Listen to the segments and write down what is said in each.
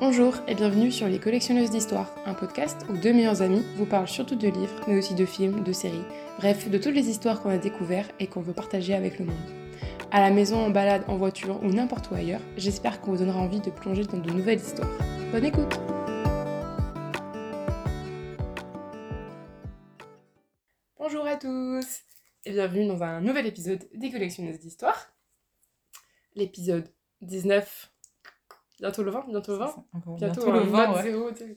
Bonjour et bienvenue sur Les Collectionneuses d'Histoire, un podcast où deux meilleurs amis vous parlent surtout de livres, mais aussi de films, de séries, bref, de toutes les histoires qu'on a découvertes et qu'on veut partager avec le monde. À la maison, en balade, en voiture ou n'importe où ailleurs, j'espère qu'on vous donnera envie de plonger dans de nouvelles histoires. Bonne écoute Bonjour à tous et bienvenue dans un nouvel épisode des Collectionneuses d'Histoire. L'épisode 19 Bientôt le 20 Bientôt le 20 Encore Bientôt, le un 20, mode ouais. zéro, tu sais.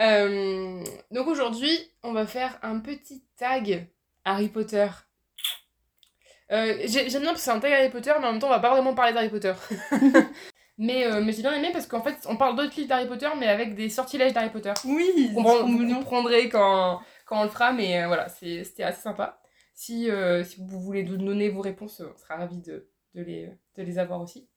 Euh, donc aujourd'hui, on va faire un petit tag Harry Potter. Euh, j'ai- J'aime bien parce que c'est un tag Harry Potter, mais en même temps, on va pas vraiment parler d'Harry Potter. mais euh, mais j'ai bien aimé parce qu'en fait, on parle d'autres livres d'Harry Potter, mais avec des sortilèges d'Harry Potter. Oui, vous comprendrez quand, quand on le fera, mais voilà, c'était assez sympa. Si, si vous voulez nous donner vos réponses, on sera ravis de, de, les, de les avoir aussi.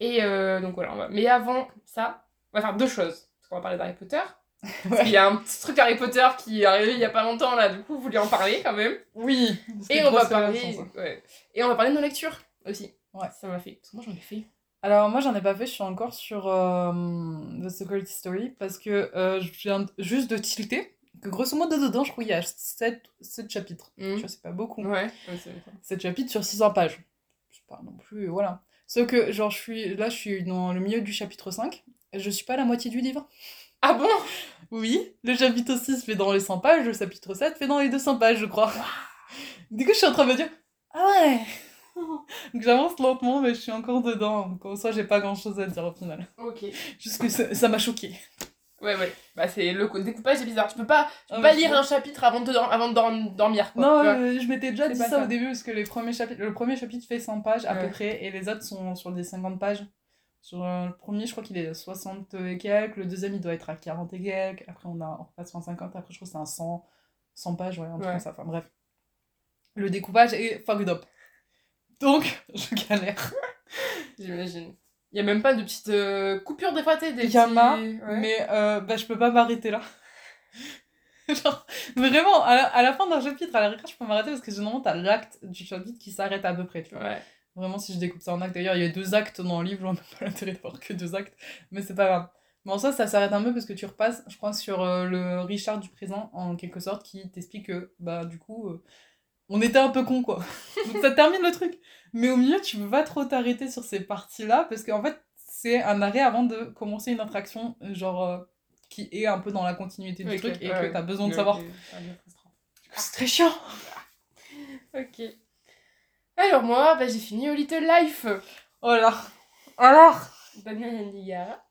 Et euh, donc voilà, on va... mais avant ça, on va faire deux choses. Parce qu'on va parler d'Harry Potter. Parce qu'il y a un petit truc Harry Potter qui est arrivé il y a pas longtemps là, du coup, vous voulez en parler quand même. Oui. Et on va parler, ouais. et on va parler de nos lectures aussi. Ouais. Ça m'a fait. Parce que moi j'en ai fait. Alors moi j'en ai pas fait, je suis encore sur euh, The Secret Story parce que euh, je viens juste de tilter que grosso modo dedans je crois qu'il y a 7, chapitres. Mhm. Tu vois c'est pas beaucoup. Ouais, ouais, c'est vrai. 7 chapitres sur 600 pages. C'est pas non plus, voilà. Sauf que genre je suis là je suis dans le milieu du chapitre 5 et je suis pas à la moitié du livre. Ah bon? Oui, le chapitre 6 fait dans les 100 pages, le chapitre 7 fait dans les 200 pages, je crois. Du coup, je suis en train de me dire Ah ouais Donc j'avance lentement, mais je suis encore dedans. Donc, Comme ça, j'ai pas grand chose à dire au final. Ok. Juste que ça ça m'a choqué. Ouais, ouais. Bah, c'est le co- découpage est bizarre. Tu peux pas, tu peux Ah, pas lire un chapitre avant de, avant de dor- dormir. Quoi, Non, euh, je m'étais déjà dit ça, ça. au début, parce que les premiers chapitres, le premier chapitre fait 100 pages à Ouais. peu près, et les autres sont sur des 50 pages. Sur euh, le premier, je crois qu'il est à 60 et quelques, le deuxième, il doit être à 40 et quelques, après on, a, on passe à 50, après je crois que c'est un 100, 100 pages, ouais, un truc comme ça, enfin bref. Le découpage est fucked up. Donc, je galère. J'imagine. Il y a même pas de petites euh, coupures des fois, des Il y en a, petits- ouais. mais euh, bah, je peux pas m'arrêter là. Genre, vraiment, à la, à la fin d'un chapitre, à la rigueur, je peux m'arrêter parce que généralement, t'as l'acte du chapitre qui s'arrête à peu près, tu vois. Ouais. Vraiment, si je découpe ça en actes, d'ailleurs, il y a deux actes dans le livre, ai pas l'intérêt d'avoir que deux actes, mais c'est pas grave. Mais en soi, ça s'arrête un peu parce que tu repasses, je crois, sur euh, le Richard du présent, en quelque sorte, qui t'explique que, bah, du coup, euh, on était un peu con quoi. Donc ça termine le truc. Mais au milieu, tu peux pas trop t'arrêter sur ces parties-là, parce qu'en fait, c'est un arrêt avant de commencer une attraction, genre, euh, qui est un peu dans la continuité du Ok, truc, et ouais. que t'as besoin de savoir. Ah. Du coup, c'est très chiant. Ok. Alors moi, bah, j'ai fini au Little Life. Voilà. Alors Daniel Yandiga.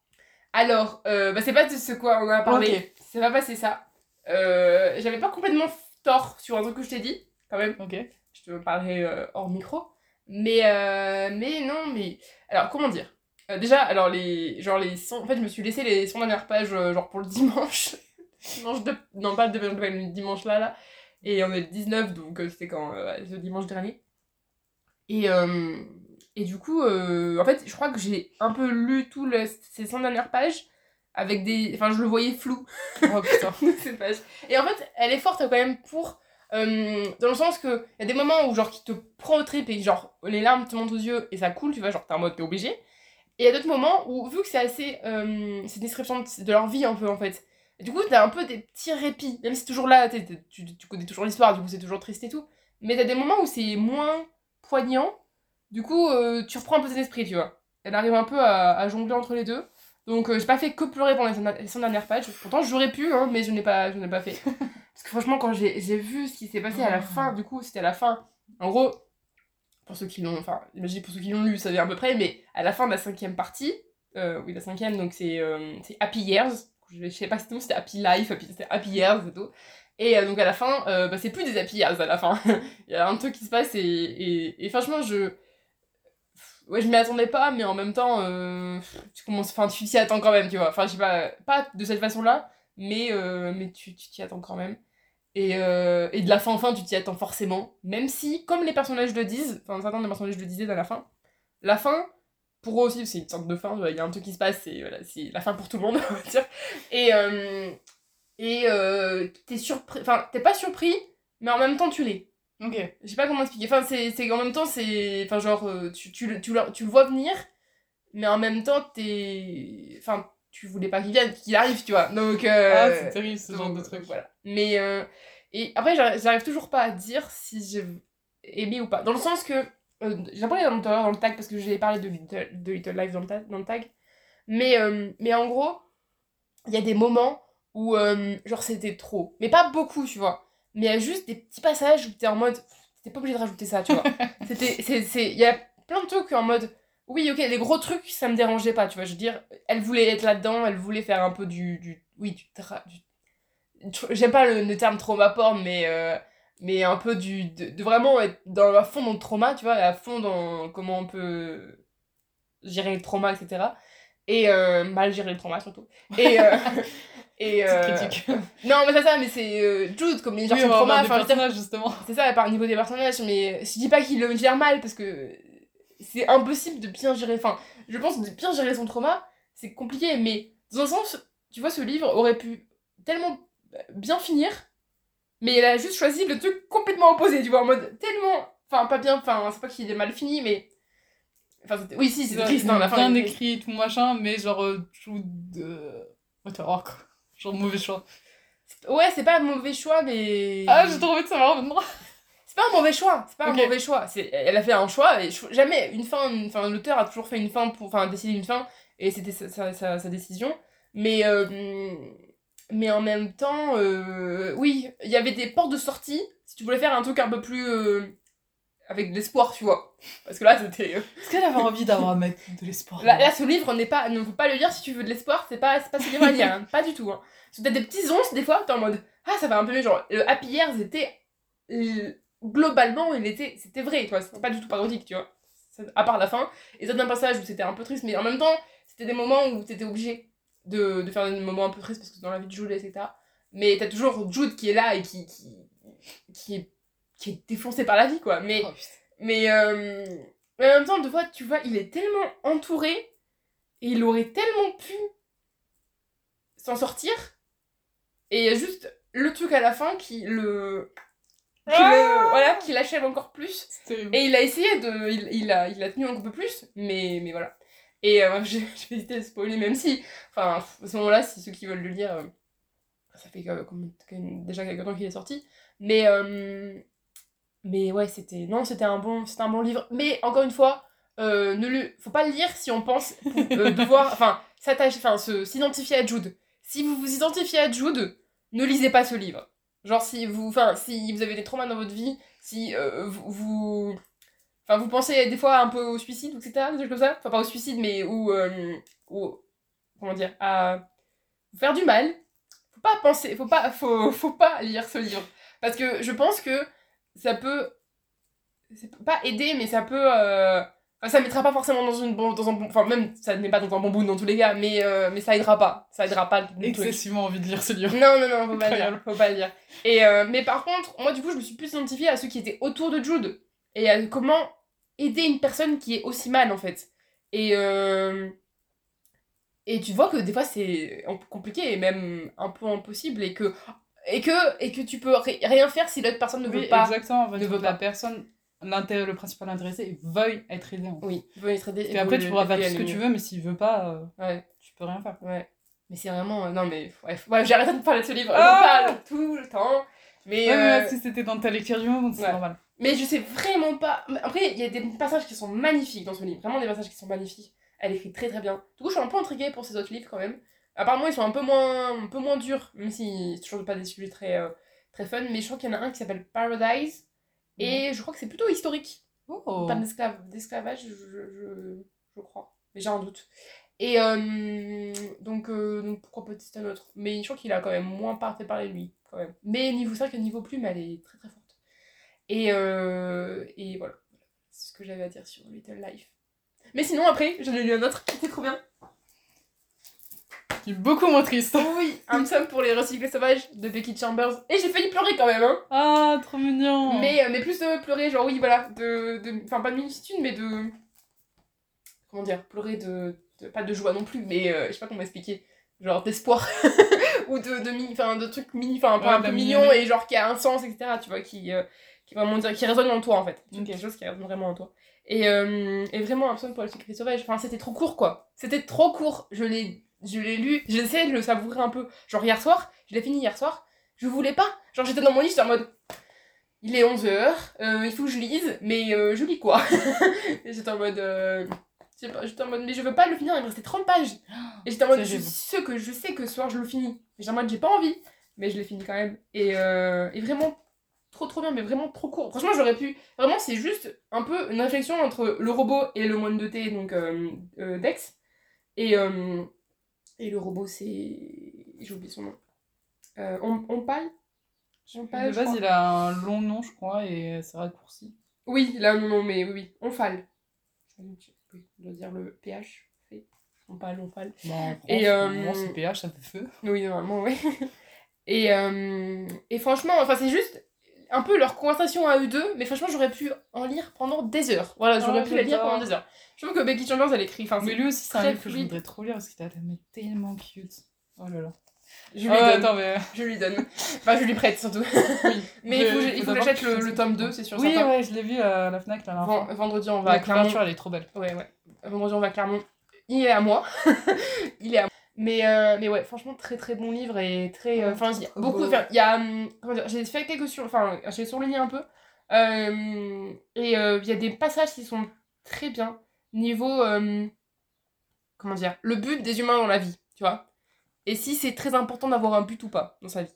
Alors, euh, bah, c'est pas de ce quoi on a parlé. Ok. C'est pas passé ça. Euh, J'avais pas complètement tort sur un truc que je t'ai dit, quand même. Ok. Je te parlerai euh, hors micro. Mais, euh, mais non, mais. Alors, comment dire? Euh, Déjà, alors, les. Genre, les 100. En fait, je me suis laissé les 100 dernières pages, genre, pour le dimanche. dimanche de. Non, pas le, le dimanche là, là. Et on est le 19, donc c'était quand ce dimanche dernier. Et, et du coup, en fait, je crois que j'ai un peu lu tout le, ces 100 dernières pages avec des. Enfin, je le voyais flou Oh putain. ces pages. Et en fait, elle est forte quand même pour. Euh, dans le sens que il y a des moments où genre qui te prend au trip et genre les larmes te montent aux yeux et ça coule, tu vois, genre t'es en mode t'es obligé. Et il y a d'autres moments où vu que c'est assez euh, c'est une description de, leur vie un peu en fait. Du coup t'as un peu des petits répits, même si c'est toujours là, t'es- tu, connais toujours l'histoire, du coup c'est toujours triste et tout. Mais t'as des moments où c'est moins poignant. Du coup euh, tu reprends un peu tes esprits, tu vois. Elle arrive un peu à, jongler entre les deux. Donc euh, j'ai pas fait que pleurer pendant les 100 les 100 dernières pages. Pourtant j'aurais pu, hein, mais je n'ai pas, je n'ai pas fait. Parce que franchement, quand j'ai vu ce qui s'est passé à la fin, du coup, c'était à la fin. En gros, pour ceux qui l'ont, enfin, imaginez pour ceux qui l'ont lu, ça vient à peu près, mais à la fin de la cinquième partie, euh, oui, la cinquième, donc c'est euh, c'est Happy Years. Je, sais pas si c'était Happy Life, Happy- c'était Happy Years et tout. Et euh, donc à la fin, bah, c'est plus des Happy Years à la fin. Il y a un truc qui se passe et, et, et franchement, je. Ouais, je m'y attendais pas, mais en même temps, tu commences, enfin, tu t'y attends quand même, tu vois. Enfin, je sais pas, pas de cette façon-là, mais, euh, mais tu tu t'y attends quand même. Et, euh, et de la fin en fin, tu t'y attends forcément. Même si, comme les personnages le disent, enfin certains des personnages le disaient dans la fin, la fin, pour eux aussi, c'est une sorte de fin, il y a un truc qui se passe, c'est voilà, c'est la fin pour tout le monde, on va dire. Et, euh, et t'es surpris, enfin, t'es pas surpris, mais en même temps, tu l'es. Ok. Je sais pas comment expliquer. Enfin, c'est en même temps, c'est. Enfin, genre, tu, tu, le- tu, le- tu le vois venir, mais en même temps, t'es. Enfin, tu voulais pas qu'il vienne, qu'il arrive, tu vois. Donc. euh, Ah, c'est terrible ce genre de truc. Voilà. Mais. euh, et après, j'arrive toujours pas à dire si j'ai aimé ou pas. Dans le sens que. euh, j'ai parlé dans le, dans le tag parce que j'ai parlé de Little, de Little Life dans le, ta- dans le tag. Mais, euh, mais en gros, il y a des moments où, genre, c'était trop. Mais pas beaucoup, tu vois. Mais il y a juste des petits passages où t'es en mode. T'es pas obligé de rajouter ça, tu vois. C'était. c'est- c'est- Il y a plein de trucs en mode. Oui, ok, les gros trucs, ça me dérangeait pas, tu vois. Je veux dire, elle voulait être là-dedans, elle voulait faire un peu du. du oui, du. tra- du- J'aime pas le, le terme trauma porn, mais. euh, mais un peu du. De, de vraiment être dans, à fond dans le trauma, tu vois, à fond dans comment on peut gérer le trauma, etc. Et euh, mal gérer le trauma surtout. Et. euh, et euh, critique. non, mais c'est ça, mais c'est Jude comme il gère Oui, son trauma. Enfin, justement. c'est ça, par niveau des personnages, mais je dis pas qu'il le gère mal parce que c'est impossible de bien gérer. Enfin, je pense que de bien gérer son trauma, c'est compliqué, mais dans un sens, tu vois, ce livre aurait pu tellement bien finir, mais elle a juste choisi le truc complètement opposé, tu vois, en mode tellement. Enfin, pas bien, enfin, c'est pas qu'il est mal fini, mais. Enfin, c'était- oui, si, c'était triste, hein, la fin. Bien écrit, tout machin, mais genre, euh, Jude. Euh... What fuck, quoi. Genre, mauvais choix. Ouais, c'est pas un mauvais choix, mais. Ah, j'ai trop envie de savoir maintenant. C'est pas un mauvais choix, c'est pas Ok. un mauvais choix. C'est, elle a fait un choix et jamais une fin, enfin l'auteur a toujours fait une fin pour, enfin décidé une fin et c'était sa, sa, sa- sa décision. Mais euh, mais en même temps, euh, oui, il y avait des portes de sortie si tu voulais faire un truc un peu plus euh, avec de l'espoir, tu vois. Parce que là c'était, euh, Est-ce qu'elle avait envie d'avoir un mec de l'espoir? Là, là, ce livre n'est pas, ne faut pas le lire si tu veux de l'espoir, c'est pas, pas ce livre à lire, hein, pas du tout. Hein. Parce que t'as des petits onces des fois, t'es en mode ah ça va un peu mieux, genre le Happy Years était globalement il était c'était vrai tu c'était pas du tout parodique tu vois à part la fin et certains passages où c'était un peu triste mais en même temps c'était des moments où t'étais obligé de, de faire des moments un peu tristes parce que dans la vie de Jude etc mais t'as toujours Jude qui est là et qui qui, qui est qui est défoncé par la vie quoi mais Oh, mais, euh, mais en même temps, des fois, tu vois, il est tellement entouré et il aurait tellement pu s'en sortir. Et il y a juste le truc à la fin qui le. Qui, le, voilà, qui l'achève encore plus. Et il a essayé de. Il, il, a, il a tenu un peu plus, mais, mais voilà. Et euh, je, je vais éviter de spoiler, même si. Enfin, à ce moment-là, si ceux qui veulent le lire. euh, ça fait euh, déjà quelques temps qu'il est sorti. Mais. euh, mais ouais, c'était. Non, c'était un, bon, un bon livre. Mais encore une fois, euh, ne le, faut pas le lire si on pense pour, devoir. Enfin, s'attacher. Enfin, s'identifier à Jude. Si vous vous identifiez à Jude, ne lisez pas ce livre. Genre, si vous, enfin, si vous avez des traumas dans votre vie, si euh, vous, Enfin, vous pensez des fois un peu au suicide, etc. Des trucs comme ça. Enfin, pas au suicide, mais ou. euh, ou- comment dire À vous faire du mal. Faut pas penser. Faut pas, faut, faut pas lire ce livre. Parce que je pense que ça peut. C'est pas aider, mais ça peut. euh, Enfin, ça mettra pas forcément dans une bon- dans un bon. Enfin, même ça ne met pas dans un bon bout dans tous les cas, mais, euh, mais ça aidera pas. Ça aidera pas le. Excessivement envie de lire ce livre. Non, non, non, faut pas lire. Faut pas le lire. Et, euh, mais par contre, moi, du coup, je me suis plus identifiée à ceux qui étaient autour de Jude. Et à comment aider une personne qui est aussi mal, en fait. Et, euh, et tu vois que des fois, c'est compliqué et même un peu impossible. Et que, et que, et que tu peux ri- rien faire si l'autre personne ne veut Oui, pas. exactement. En fait, ne veut la pas. personne, l'intérêt, le principal intéressé, veuille être aidé. en fait. Oui, veut être aidé. Et après, tu pourras faire tout ce que tu veux, mais s'il veut pas, euh, Ouais, tu peux rien faire. ouais. Mais c'est vraiment. euh, non, mais. Bref, ouais, j'ai arrêté de parler de ce livre. Ah J'en parle tout le temps. Mais. Ouais, mais euh, si c'était dans ta lecture du moment, c'est ouais. normal. Mais je sais vraiment pas. Après, il y a des passages qui sont magnifiques dans ce livre. Vraiment des passages qui sont magnifiques. Elle écrit très très bien. Du coup, je suis un peu intriguée pour ces autres livres quand même. Apparemment, ils sont un peu moins, un peu moins durs, même si c'est toujours pas des sujets très, euh, très fun. Mais je crois qu'il y en a un qui s'appelle Paradise. Et je crois que c'est plutôt historique. Oh. Pas d'esclave- d'esclavage, je, je, je crois. Mais j'ai un doute. Et euh, donc, euh, donc, pourquoi pas tester un autre? Mais je crois qu'il a quand même moins par- fait parler de lui, quand même. Mais niveau, c'est vrai que niveau plume, elle est très très forte. Et, euh, et voilà. C'est ce que j'avais à dire sur Little Life. Mais sinon, après, j'en ai lu un autre qui était trop bien. Beaucoup moins triste. Oui, un somme pour les recyclés sauvages de Becky Chambers. Et j'ai failli pleurer quand même, hein. Ah, trop mignon. Mais, euh, mais plus de pleurer, genre oui, voilà, de... de- Enfin, pas de multitude, mais de... Comment dire Pleurer de... de- pas de joie non plus, mais euh, je sais pas comment expliquer. Genre d'espoir. Ou de, de, mi- enfin, de trucs mini, enfin, un peu, Ouais, un peu mignon et genre qui a un sens, etc. Tu vois, qui... euh, qui vraiment dire, qui résonne en toi en fait. Ok. Quelque chose qui résonne vraiment en toi. Et, euh, et vraiment, un somme pour les secrets sauvages. Enfin, c'était trop court quoi. C'était trop court. Je l'ai je l'ai lu, j'essaie de le savourer un peu. Genre hier soir, je l'ai fini hier soir, je voulais pas. Genre j'étais dans mon lit, j'étais en mode il est 11h, il faut que je lise, mais euh, je lis quoi j'étais en mode. euh, je sais pas, j'étais en mode, mais je veux pas le finir, il me restait 30 pages. Et j'étais en mode, je, sais que, je sais que ce soir je le finis. J'étais en mode, j'ai pas envie, mais je l'ai fini quand même. Et, euh, et vraiment, trop trop bien, mais vraiment trop court. Franchement, j'aurais pu. Vraiment, c'est juste un peu une réflexion entre le robot et le moine de thé, donc euh, euh, Dex. Et, euh, et le robot, c'est. J'ai oublié son nom. Euh, on, on parle On parle, De base, il a un long nom, je crois, et c'est raccourci. Oui, là, non, non, mais oui, oui. On. Oui, on doit dire le PH. On parle, on parle. Bah, en France, Et, euh, c'est PH, ça fait feu. Oui, normalement, oui. Et, euh, et franchement, enfin, c'est juste un peu leur conversation à eux deux, mais franchement, j'aurais pu en lire pendant des heures. Voilà, j'aurais Ah, pu la lire pendant des heures. Je trouve que Becky Chambers, elle écrit. Enfin, Mais lui aussi, c'est un livre que je voudrais trop lire parce qu'il est tellement- tellement cute. Oh là là. je lui Ah ouais, donne. attends, mais. Je lui donne. Enfin, je lui prête surtout. Oui. Mais il faut, il faut que j'achète le, je le tome 2, c'est sûr. Oui, certain. ouais, je l'ai vu à la Fnac la dernière Ven- fois. Vendredi, on va La à Clermont. elle est trop belle. Ouais, ouais. Vendredi, on va à Clermont. Il est à moi. il est à moi. Mais, euh, mais ouais, franchement, très très bon livre et très. euh, Enfin, il y a beaucoup. Il y a. hum, Comment dire J'ai fait quelques sur. Enfin, j'ai surligné un peu. Euh, et euh, il y a des passages qui sont très bien. Niveau. euh, comment dire Le but des humains dans la vie, tu vois. Et si c'est très important d'avoir un but ou pas dans sa vie.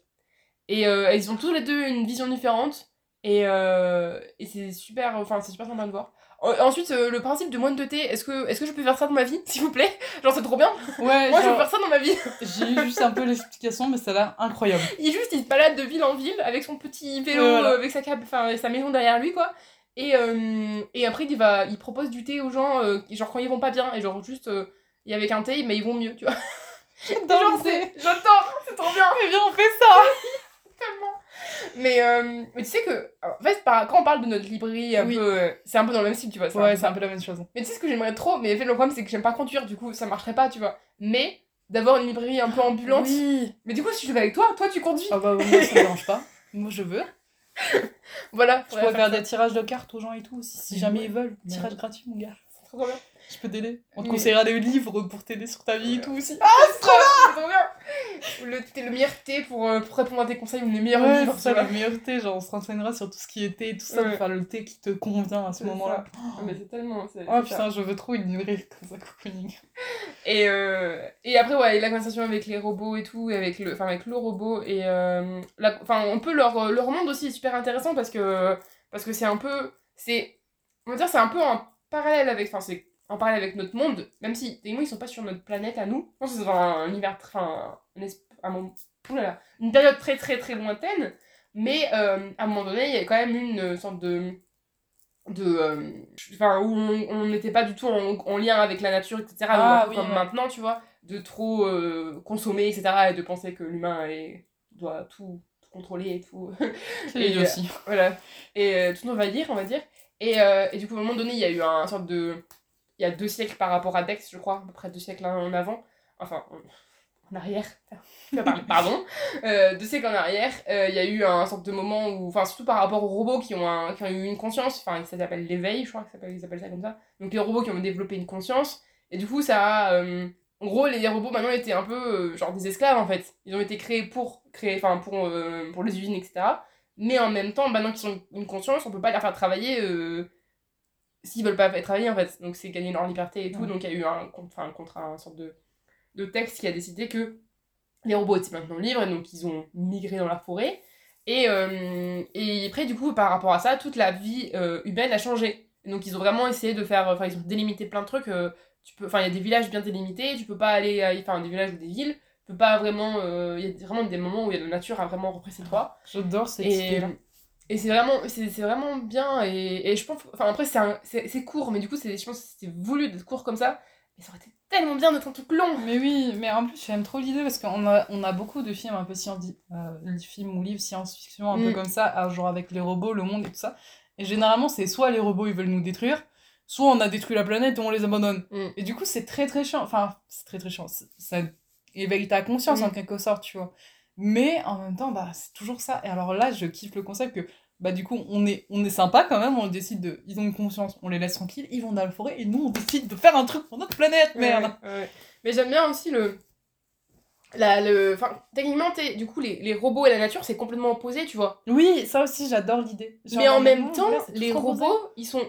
Et euh, ils ont tous les deux une vision différente. Et, euh, et c'est super. Enfin, c'est super sympa de voir. Ensuite, euh, le principe de moine de thé, est-ce que, est que je peux faire ça dans ma vie, s'il vous plaît? Genre, c'est trop bien. Ouais, Moi, je veux faire ça dans ma vie. j'ai eu juste un peu l'explication, mais ça a l'air incroyable. Il juste, il se balade de ville en ville avec son petit vélo, voilà. euh, avec sa, enfin, sa maison derrière lui, quoi. Et, euh, et après, il, va, il propose du thé aux gens, euh, genre quand ils vont pas bien, et genre juste, euh, et avec un thé, mais ils vont mieux, tu vois. J'adore c'est- J'adore, c'est trop bien. Mais viens, on fait ça tellement. Mais, euh, mais tu sais que, en fait, par- quand on parle de notre librairie, un Oui. peu, euh, c'est un peu dans le même style, tu vois. Ouais, c'est un peu la même chose. Mais tu sais ce que j'aimerais trop, mais en fait, le problème, c'est que j'aime pas conduire, du coup, ça marcherait pas, tu vois. Mais d'avoir une librairie un peu ambulante. Oui Mais du coup, si je vais avec toi, toi, tu conduis. Ah bah, moi, ça me dérange pas. Moi, je veux. Voilà, Je pourrais faire des tirages de cartes aux gens et tout aussi, si Mais jamais ils veulent. Tirage gratuit, mon gars. Trop bien. Je peux t'aider. On te Mais- conseillera des livres pour t'aider sur ta vie et tout aussi. Ah, c'est trop bien, trop bien. Ou Le, thé- le meilleur thé pour, euh, pour répondre à tes conseils ou le meilleur Ouais, ça, le meilleur thé. Genre, on se renseignera sur tout ce qui est thé et tout ça Ouais. pour faire le thé qui te convient à ce moment-là. Ah, Mais c'est tellement. Oh putain, je veux trop une librairie comme ça, cocooning. Et, euh, et après, ouais, et la conversation avec les robots et tout, et avec le, enfin, avec le robot, et euh, la, enfin, un peu leur, leur monde aussi est super intéressant parce que parce que c'est un peu, c'est, on va dire, c'est un peu en parallèle avec, enfin, c'est en parallèle avec notre monde, même si, techniquement, ils sont pas sur notre planète à nous. Je pense que c'est un univers, enfin, un, un moment- oulala, une période très très très lointaine, mais euh, à un moment donné, il y a quand même une sorte de de euh, enfin où on on n'était pas du tout en, en lien avec la nature etc Ah, un oui, comme ouais. maintenant tu vois de trop euh, consommer etc et de penser que l'humain doit tout, tout contrôler et tout Et, aussi. voilà et tout envahir on va dire et, euh, et du coup à un moment donné il y a eu un sorte de il y a deux siècles par rapport à Dex je crois à peu près deux siècles en avant. Enfin en, arrière. Pardon. Euh, deux siècles en arrière euh, il y a eu un sorte de moment où enfin surtout par rapport aux robots qui ont, un, qui ont eu une conscience enfin ça s'appelle l'éveil je crois que ça s'appelle- ils appellent ça comme ça. Donc les robots qui ont développé une conscience. Et du coup ça a en gros les robots maintenant étaient un peu genre des esclaves en fait. Ils ont été créés pour créer enfin pour pour les usines etc mais en même temps maintenant qu'ils ont une conscience on peut pas les faire travailler euh, s'ils veulent pas travailler en fait. Donc c'est gagner leur liberté et tout. Ouais. donc il y a eu un enfin un contrat un sorte de de texte qui a décidé que les robots étaient maintenant libres et donc ils ont migré dans la forêt. Et, euh, et après du coup par rapport à ça toute la vie euh, humaine a changé. Donc ils ont vraiment essayé de faire enfin ils ont délimité plein de trucs euh, tu peux enfin il y a des villages bien délimités tu peux pas aller enfin des villages ou des villes tu peux pas vraiment euh, il y a vraiment des moments où la nature a vraiment repris ses droits J'adore cette et, et c'est vraiment, c'est vraiment bien. Et, et je pense. Enfin, après, c'est court, mais du coup, c'est- je pense que c'était voulu d'être court comme ça. Mais ça aurait été tellement bien d'être un truc long. Mais oui, mais en plus j'aime trop l'idée parce qu'on a, on a beaucoup de films un peu science, euh, films ou livres science-fiction un peu Mm. comme ça, genre avec les robots, le monde et tout ça. Et généralement c'est soit les robots ils veulent nous détruire, soit on a détruit la planète et on les abandonne. Mm. Et du coup c'est très très chiant, enfin c'est très très chiant, ça éveille ta conscience Mm. en quelque sorte, tu vois. Mais en même temps bah c'est toujours ça. Et alors là je kiffe le concept que bah du coup on est, on est sympa quand même, on décide de... Ils ont une conscience, on les laisse tranquilles, ils vont dans la forêt et nous on décide de faire un truc pour notre planète, merde Ouais, ouais, ouais. Mais j'aime bien aussi le. La, le, enfin, techniquement, t'es- du coup, les, les robots et la nature, c'est complètement opposé, tu vois. Oui, ça aussi, j'adore l'idée. Mais en même temps, là, les robots, ils sont.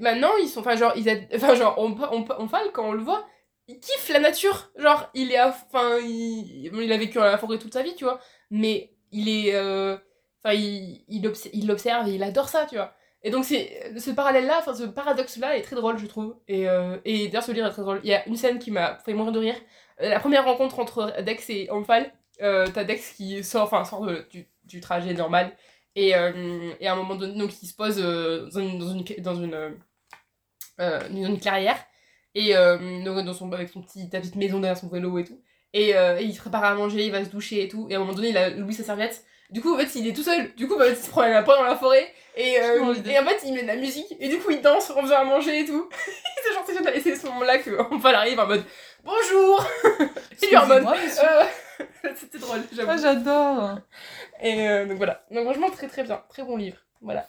Maintenant, ils sont. Enfin, genre, ils aident- Enfin, genre, on, on, on, Fall, quand on le voit, il kiffe la nature. Genre, il est. à- Enfin, il, il a vécu dans la forêt toute sa vie, tu vois. Mais il est. euh, Enfin, il il il et il adore ça, tu vois. Et donc, ce parallèle-là, enfin, ce paradoxe-là est très drôle, je trouve. Et, euh, et d'ailleurs, ce livre est très drôle. Il y a une scène qui m'a fait mourir de rire. Euh, La première rencontre entre Dex et Omphal, euh, t'as Dex qui sort, enfin, sort de- du, du trajet normal. Et, euh, et à un moment donné, donc, il se pose dans une, dans une, dans une, une clairière. Et euh, donc, dans son, avec son petit tapis de maison derrière son vélo et tout. Et, euh, et il se prépare à manger, il va se doucher et tout. Et à un moment donné, il a oublié sa serviette. Du coup, en fait, il est tout seul. Du coup, bah, il se prend un pas dans la forêt. Et, euh, et en fait, il met de la musique. Et du coup, il danse en faisant à manger et tout. c'est genre, c'est c'est à ce moment-là qu'Enfal arrive en mode Bonjour Et lui en mode euh, C'était drôle, j'avoue. Ah, j'adore. Et euh, donc voilà. Donc franchement, très très bien. Très bon livre. Voilà.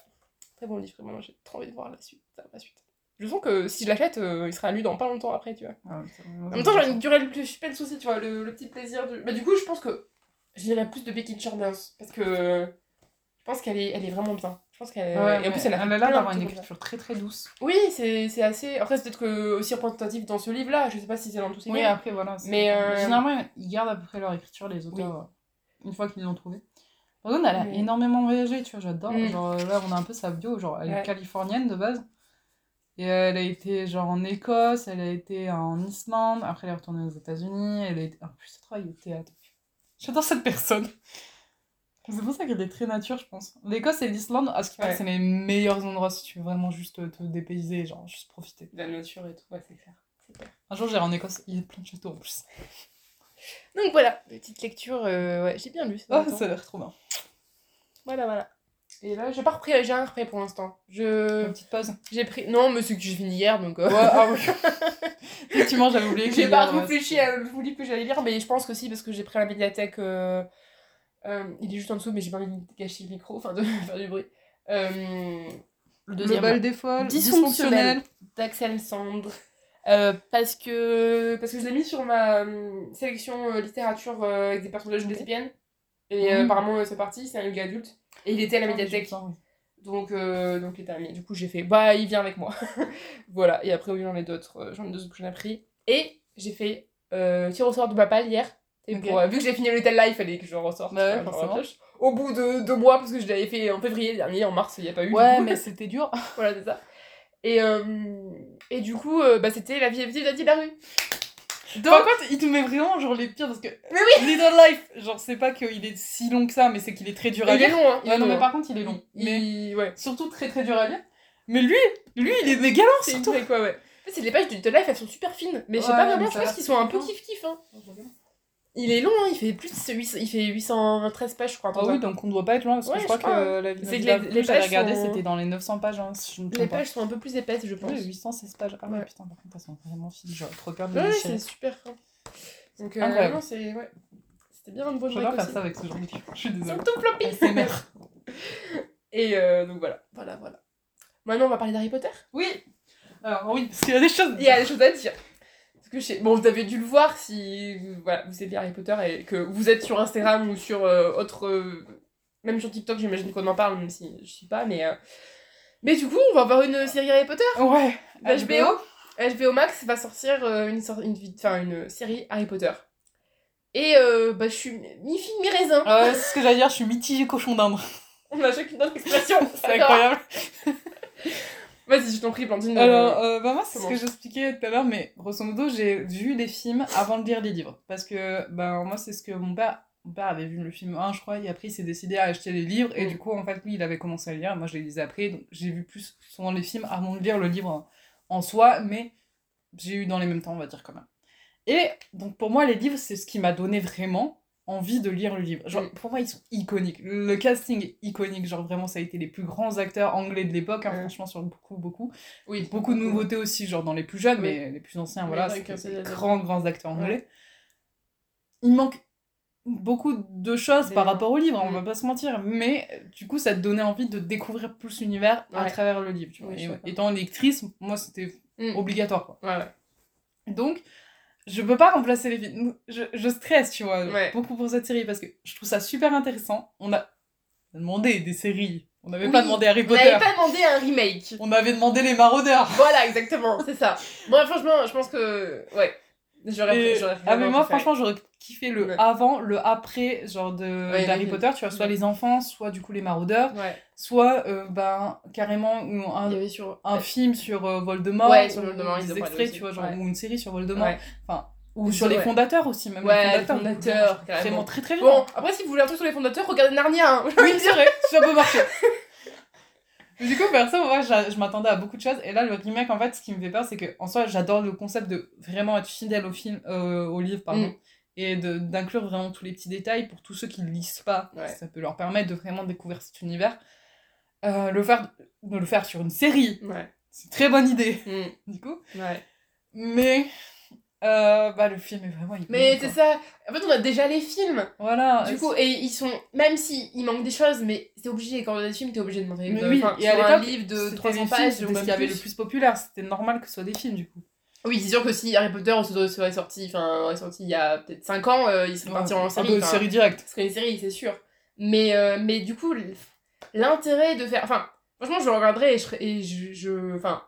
Très bon livre. Et Maintenant, j'ai trop envie de voir la suite. La suite. Je sens que si je l'achète, euh, il sera lu dans pas longtemps après, tu vois. Ah, oui, vrai. En même temps, j'ai une durée le suspense aussi, tu vois, le, le petit plaisir du. Bah, du coup, je pense que je dirais plus de Becky Chambers. Parce que je pense qu'elle est, elle est vraiment bien. Je pense qu'elle. Ouais, et en plus, elle a, elle a l'air de d'avoir une écriture très très douce. Oui, c'est c'est assez. Après, c'est peut-être que aussi représentatif dans ce livre-là. Je sais pas si c'est dans tous ces Oui, livres. après voilà. c'est- Mais, euh, Généralement, ils gardent à peu près leur écriture, les auteurs, euh, une fois qu'ils l'ont trouvé. Par contre, elle a énormément voyagé, tu vois, j'adore. Mm. Genre là, on a un peu sa bio, genre elle Ouais. est californienne de base. Et elle a été genre en Écosse, elle a été en Islande, après elle est retournée aux États-Unis, elle a été. En plus, elle travaille au théâtre. J'adore cette personne. C'est pour ça qu'elle est très nature, je pense. L'Écosse et l'Islande, à ce qui Ouais. c'est les meilleurs endroits si tu veux vraiment juste te dépayser, genre juste profiter. La nature et tout. Ouais, c'est clair. Clair. Un jour, j'irai en Écosse, il y a plein de châteaux en plus. Donc voilà, petite lecture. euh, ouais, j'ai bien lu. Oh, ça a l'air trop bien. Voilà, voilà. Et là, j'ai pas repris, j'ai rien repris pour l'instant. Je. Une petite pause. J'ai pris. Non, mais c'est que j'ai fini hier donc. euh, Ouais, ah oui. Effectivement, j'avais oublié que J'ai pas réfléchi à le livre que j'allais lire, mais je pense que si, parce que j'ai pris à la médiathèque. euh, euh, il est juste en dessous, mais j'ai pas envie de gâcher le micro, enfin de faire du bruit. Euh, le Le deuxième. bal des folles, Dysfonctionnel. d'Axel Sandre. Euh, parce que parce que je l'ai mis sur ma euh, sélection euh, littérature euh, avec des personnages de lesbiennes et euh, Mhm. apparemment euh, c'est parti c'est un yoga adulte et il était à la médiathèque. donc euh, donc il était mis du coup j'ai fait bah il vient avec moi. Voilà. Et après oui j'en ai d'autres euh, j'en ai d'autres que j'en ai pris et j'ai fait euh, tir au sort de Bapal hier. Et pour, euh, vu que j'ai fini le tel live il fallait que je ressorte Bah ouais, au bout de deux mois parce que je l'avais fait en février dernier en mars il n'y a pas eu Ouais, mais c'était dur. Voilà, c'est ça. Et, euh, et du coup, bah, c'était la vie est petite de la rue. Donc, Par contre, il te met vraiment genre les pires parce que. Mais oui Little Life Genre, c'est pas qu'il est si long que ça, mais c'est qu'il est très dur à il est lire. long, hein. il Ouais, est non, long, mais hein. par contre, il est long. Mais Il- Ouais. surtout très très dur à lire. Mais lui, lui, il est méga lent C'est surtout. vraie, quoi, ouais. En fait, c'est les pages de Little Life, elles sont super fines. Mais je sais Ouais, pas mais vraiment, je pense qu'ils sont un peu kiff-kiff. Hein. Il est long, hein, il fait plus de 800 il fait 813 pages, je crois. Ah oui, donc on doit pas être loin parce que Ouais, je je crois que la C'est vie que les- la les pages regardé, sont- c'était dans les 900 pages, hein, si je me Les pages sont un peu plus épaisses, je pense. Ouais, 816 pages. Ah ouais, Ouais. putain, par contre, elles sont vraiment fines. J'aurais trop peur de Ouais, c'est super fin. Donc, euh, non, c'est. Ouais. C'était bien une bonne J'adore faire aussi. ça avec ce genre de livre. Je suis désolée. sont tout floppy. ASMR. Et euh, donc voilà. Voilà, voilà. Maintenant, on va parler d'Harry Potter? Oui Alors oui, parce qu'il y a des choses. Il y a des choses à dire. Parce que je sais- Bon, vous avez dû le voir si voilà, vous aimez Harry Potter et que vous êtes sur Instagram ou sur euh, autre. euh, Même sur TikTok, j'imagine qu'on en parle, même si je suis pas, mais. euh, Mais du coup, on va avoir une série Harry Potter. Ouais. HBO. HBO Max va sortir une, une, enfin, une série Harry Potter. Et bah, je suis mi-figue, mi-raisin. Ah c'est ce que j'allais dire, je suis mitigée cochon d'Inde. On a chacune notre expression. C'est incroyable. Vas-y, je t'en prie, Blandine. Alors, euh, euh, bah moi, c'est ce que j'expliquais tout à l'heure, mais grosso modo, j'ai vu les films avant de lire les livres. Parce que, ben, moi, c'est ce que mon père. Mon père avait vu le film 1, je crois, et après, il s'est décidé à acheter les livres, et Mm. du coup, en fait, lui, il avait commencé à lire, moi, je les lisais après, donc j'ai vu plus souvent les films avant de lire le livre en soi, mais j'ai eu dans les mêmes temps, on va dire, quand même. Et donc, pour moi, les livres, c'est ce qui m'a donné vraiment envie de lire le livre. Genre, Mm. pour moi, ils sont iconiques. Le casting est iconique, genre, vraiment, ça a été les plus grands acteurs anglais de l'époque, hein, Mm. franchement, sur beaucoup, beaucoup. oui, Beaucoup de nouveautés aussi, genre dans les plus jeunes, mais les plus anciens, voilà, c'est des grands, grands acteurs anglais. Il manque beaucoup de choses par rapport au livre, on Mm. va pas se mentir, mais euh, du coup, ça te donnait envie de découvrir plus l'univers à travers le livre. tu vois. Oui, Et étant lectrice, moi, c'était obligatoire, quoi. Donc, je peux pas remplacer les films. Je, je stresse, tu vois, Ouais. beaucoup pour cette série parce que je trouve ça super intéressant. On a demandé des séries. On n'avait pas demandé Harry On Potter. n'avait pas demandé un remake. On avait demandé les maraudeurs. Voilà, exactement, c'est ça. Moi, franchement, je pense que. Ouais. J'aurais Et- j'aurais ah mais moi préféré. franchement j'aurais kiffé le Ouais. avant, le après genre de Ouais, d'Harry. Potter, tu vois, soit les enfants, soit du coup les maraudeurs, soit euh, ben carrément ou Il y un, sur. un film sur euh, Voldemort, Ouais, sur Voldemort, des extraits, tu vois, genre ou une série sur Voldemort, enfin ou sur les fondateurs aussi même Ouais, les les fondateurs, fondateurs, vraiment très très bien. Bon, après, si vous voulez un truc sur les fondateurs, regardez Narnia. hein. Oui, vrai, ça peut marcher. Du coup, perso, moi, j'a- je m'attendais à beaucoup de choses. Et là, le remake, en fait, ce qui me fait peur, c'est que, en soi, j'adore le concept de vraiment être fidèle au film, euh, au livre, pardon. Mm. Et d'inclure vraiment tous les petits détails pour tous ceux qui ne lisent pas. Ouais. Ça peut leur permettre de vraiment découvrir cet univers. Euh, le faire, de le faire sur une série, Ouais. c'est une très bonne idée, Mm. du coup. Ouais. Mais, euh, bah, le film est vraiment iconique, Mais c'est ça. En fait, on a déjà les films. Voilà. Du coup, et ils sont. Même si il manque des choses, mais c'est obligé. Quand on a des films, t'es obligé de montrer. Mais de- oui, enfin, et à un livre de c'était 300 les films, pages, ce même qui avait le plus populaire. C'était normal que ce soit des films, du coup. Oui, c'est sûr que si Harry Potter se serait sorti, enfin, aurait sorti il y a peut-être 5 ans, euh, il serait parti en Ah série. enfin, série directe. Ce serait une série, c'est sûr. Mais, euh, mais du coup, l'intérêt de faire. Enfin, franchement, je le regarderai et je. Et je, enfin,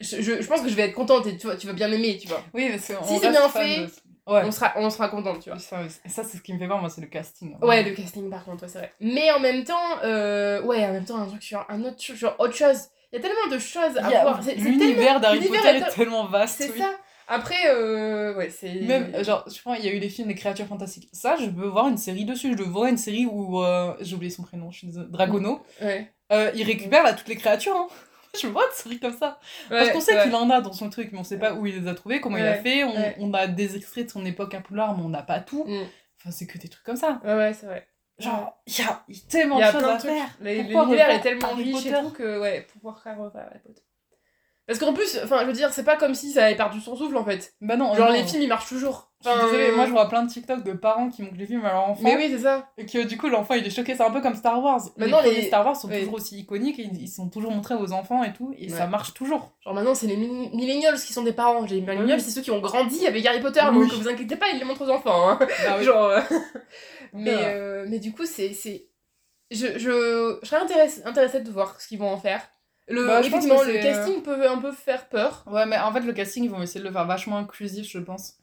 je, je, je pense que je vais être contente et tu, vois, tu vas bien aimer, tu vois. Oui, parce que Si c'est bien fait, de- Ouais. On, sera, on sera contente, tu vois. Ça, c'est ce qui me fait peur, moi, c'est le casting. Ouais, le casting, par contre, ouais, c'est vrai. Mais en même temps, euh, ouais, en même temps, un truc sur un autre, sur autre chose. Il y a tellement de choses à a- voir. L'univers tellement- d'Harry l'univers Potter est est, tel- tellement vaste. C'est oui. ça. Après, euh, ouais, c'est. Même, euh, genre, je pense, il y a eu les films des créatures fantastiques. Ça, je veux voir une série dessus. Je veux voir une série où. euh, J'ai oublié son prénom, je suis désolée. Dragono. Ouais. Euh, il récupère là toutes les créatures. Hein. Je veux voir une série comme ça. Parce Ouais, qu'on sait ouais. qu'il en a dans son truc, mais on sait pas où il les a trouvés, comment il a Ouais, fait. On, ouais. on a des extraits de son époque un peu large, mais on n'a pas tout. Mm. Enfin, c'est que des trucs comme ça. Ouais, ouais, c'est vrai. Genre, il y a tellement Il y a de choses à faire. L'univers est tellement riche et tout que, ouais, pour pouvoir faire Harry Potter. Parce qu'en plus, enfin, je veux dire, c'est pas comme si ça avait perdu son souffle en fait. Bah non, Genre, non. les films ils marchent toujours. Je suis désolée, moi je vois plein de TikTok de parents qui montrent les films à leur enfant. Mais oui, c'est ça. Et que du coup l'enfant il est choqué, c'est un peu comme Star Wars. Maintenant, les, premiers les- Star Wars sont toujours aussi iconiques, et ils, sont toujours montrés aux enfants et tout, et ça marche toujours. Genre maintenant, c'est les mi- millennials qui sont des parents. Les millennials, Oui. c'est ceux qui ont grandi avec Harry Potter, Oui. donc vous inquiétez pas, ils les montrent aux enfants. hein. Ah oui. Genre. euh, mais, euh, mais du coup, c'est. c'est- Je, je, je serais intéressée, intéressée de voir ce qu'ils vont en faire. Le, Bah, je pense effectivement, que le c'est, casting peut un peu faire peur. Ouais, mais en fait le casting ils vont essayer de le faire vachement inclusif, je pense.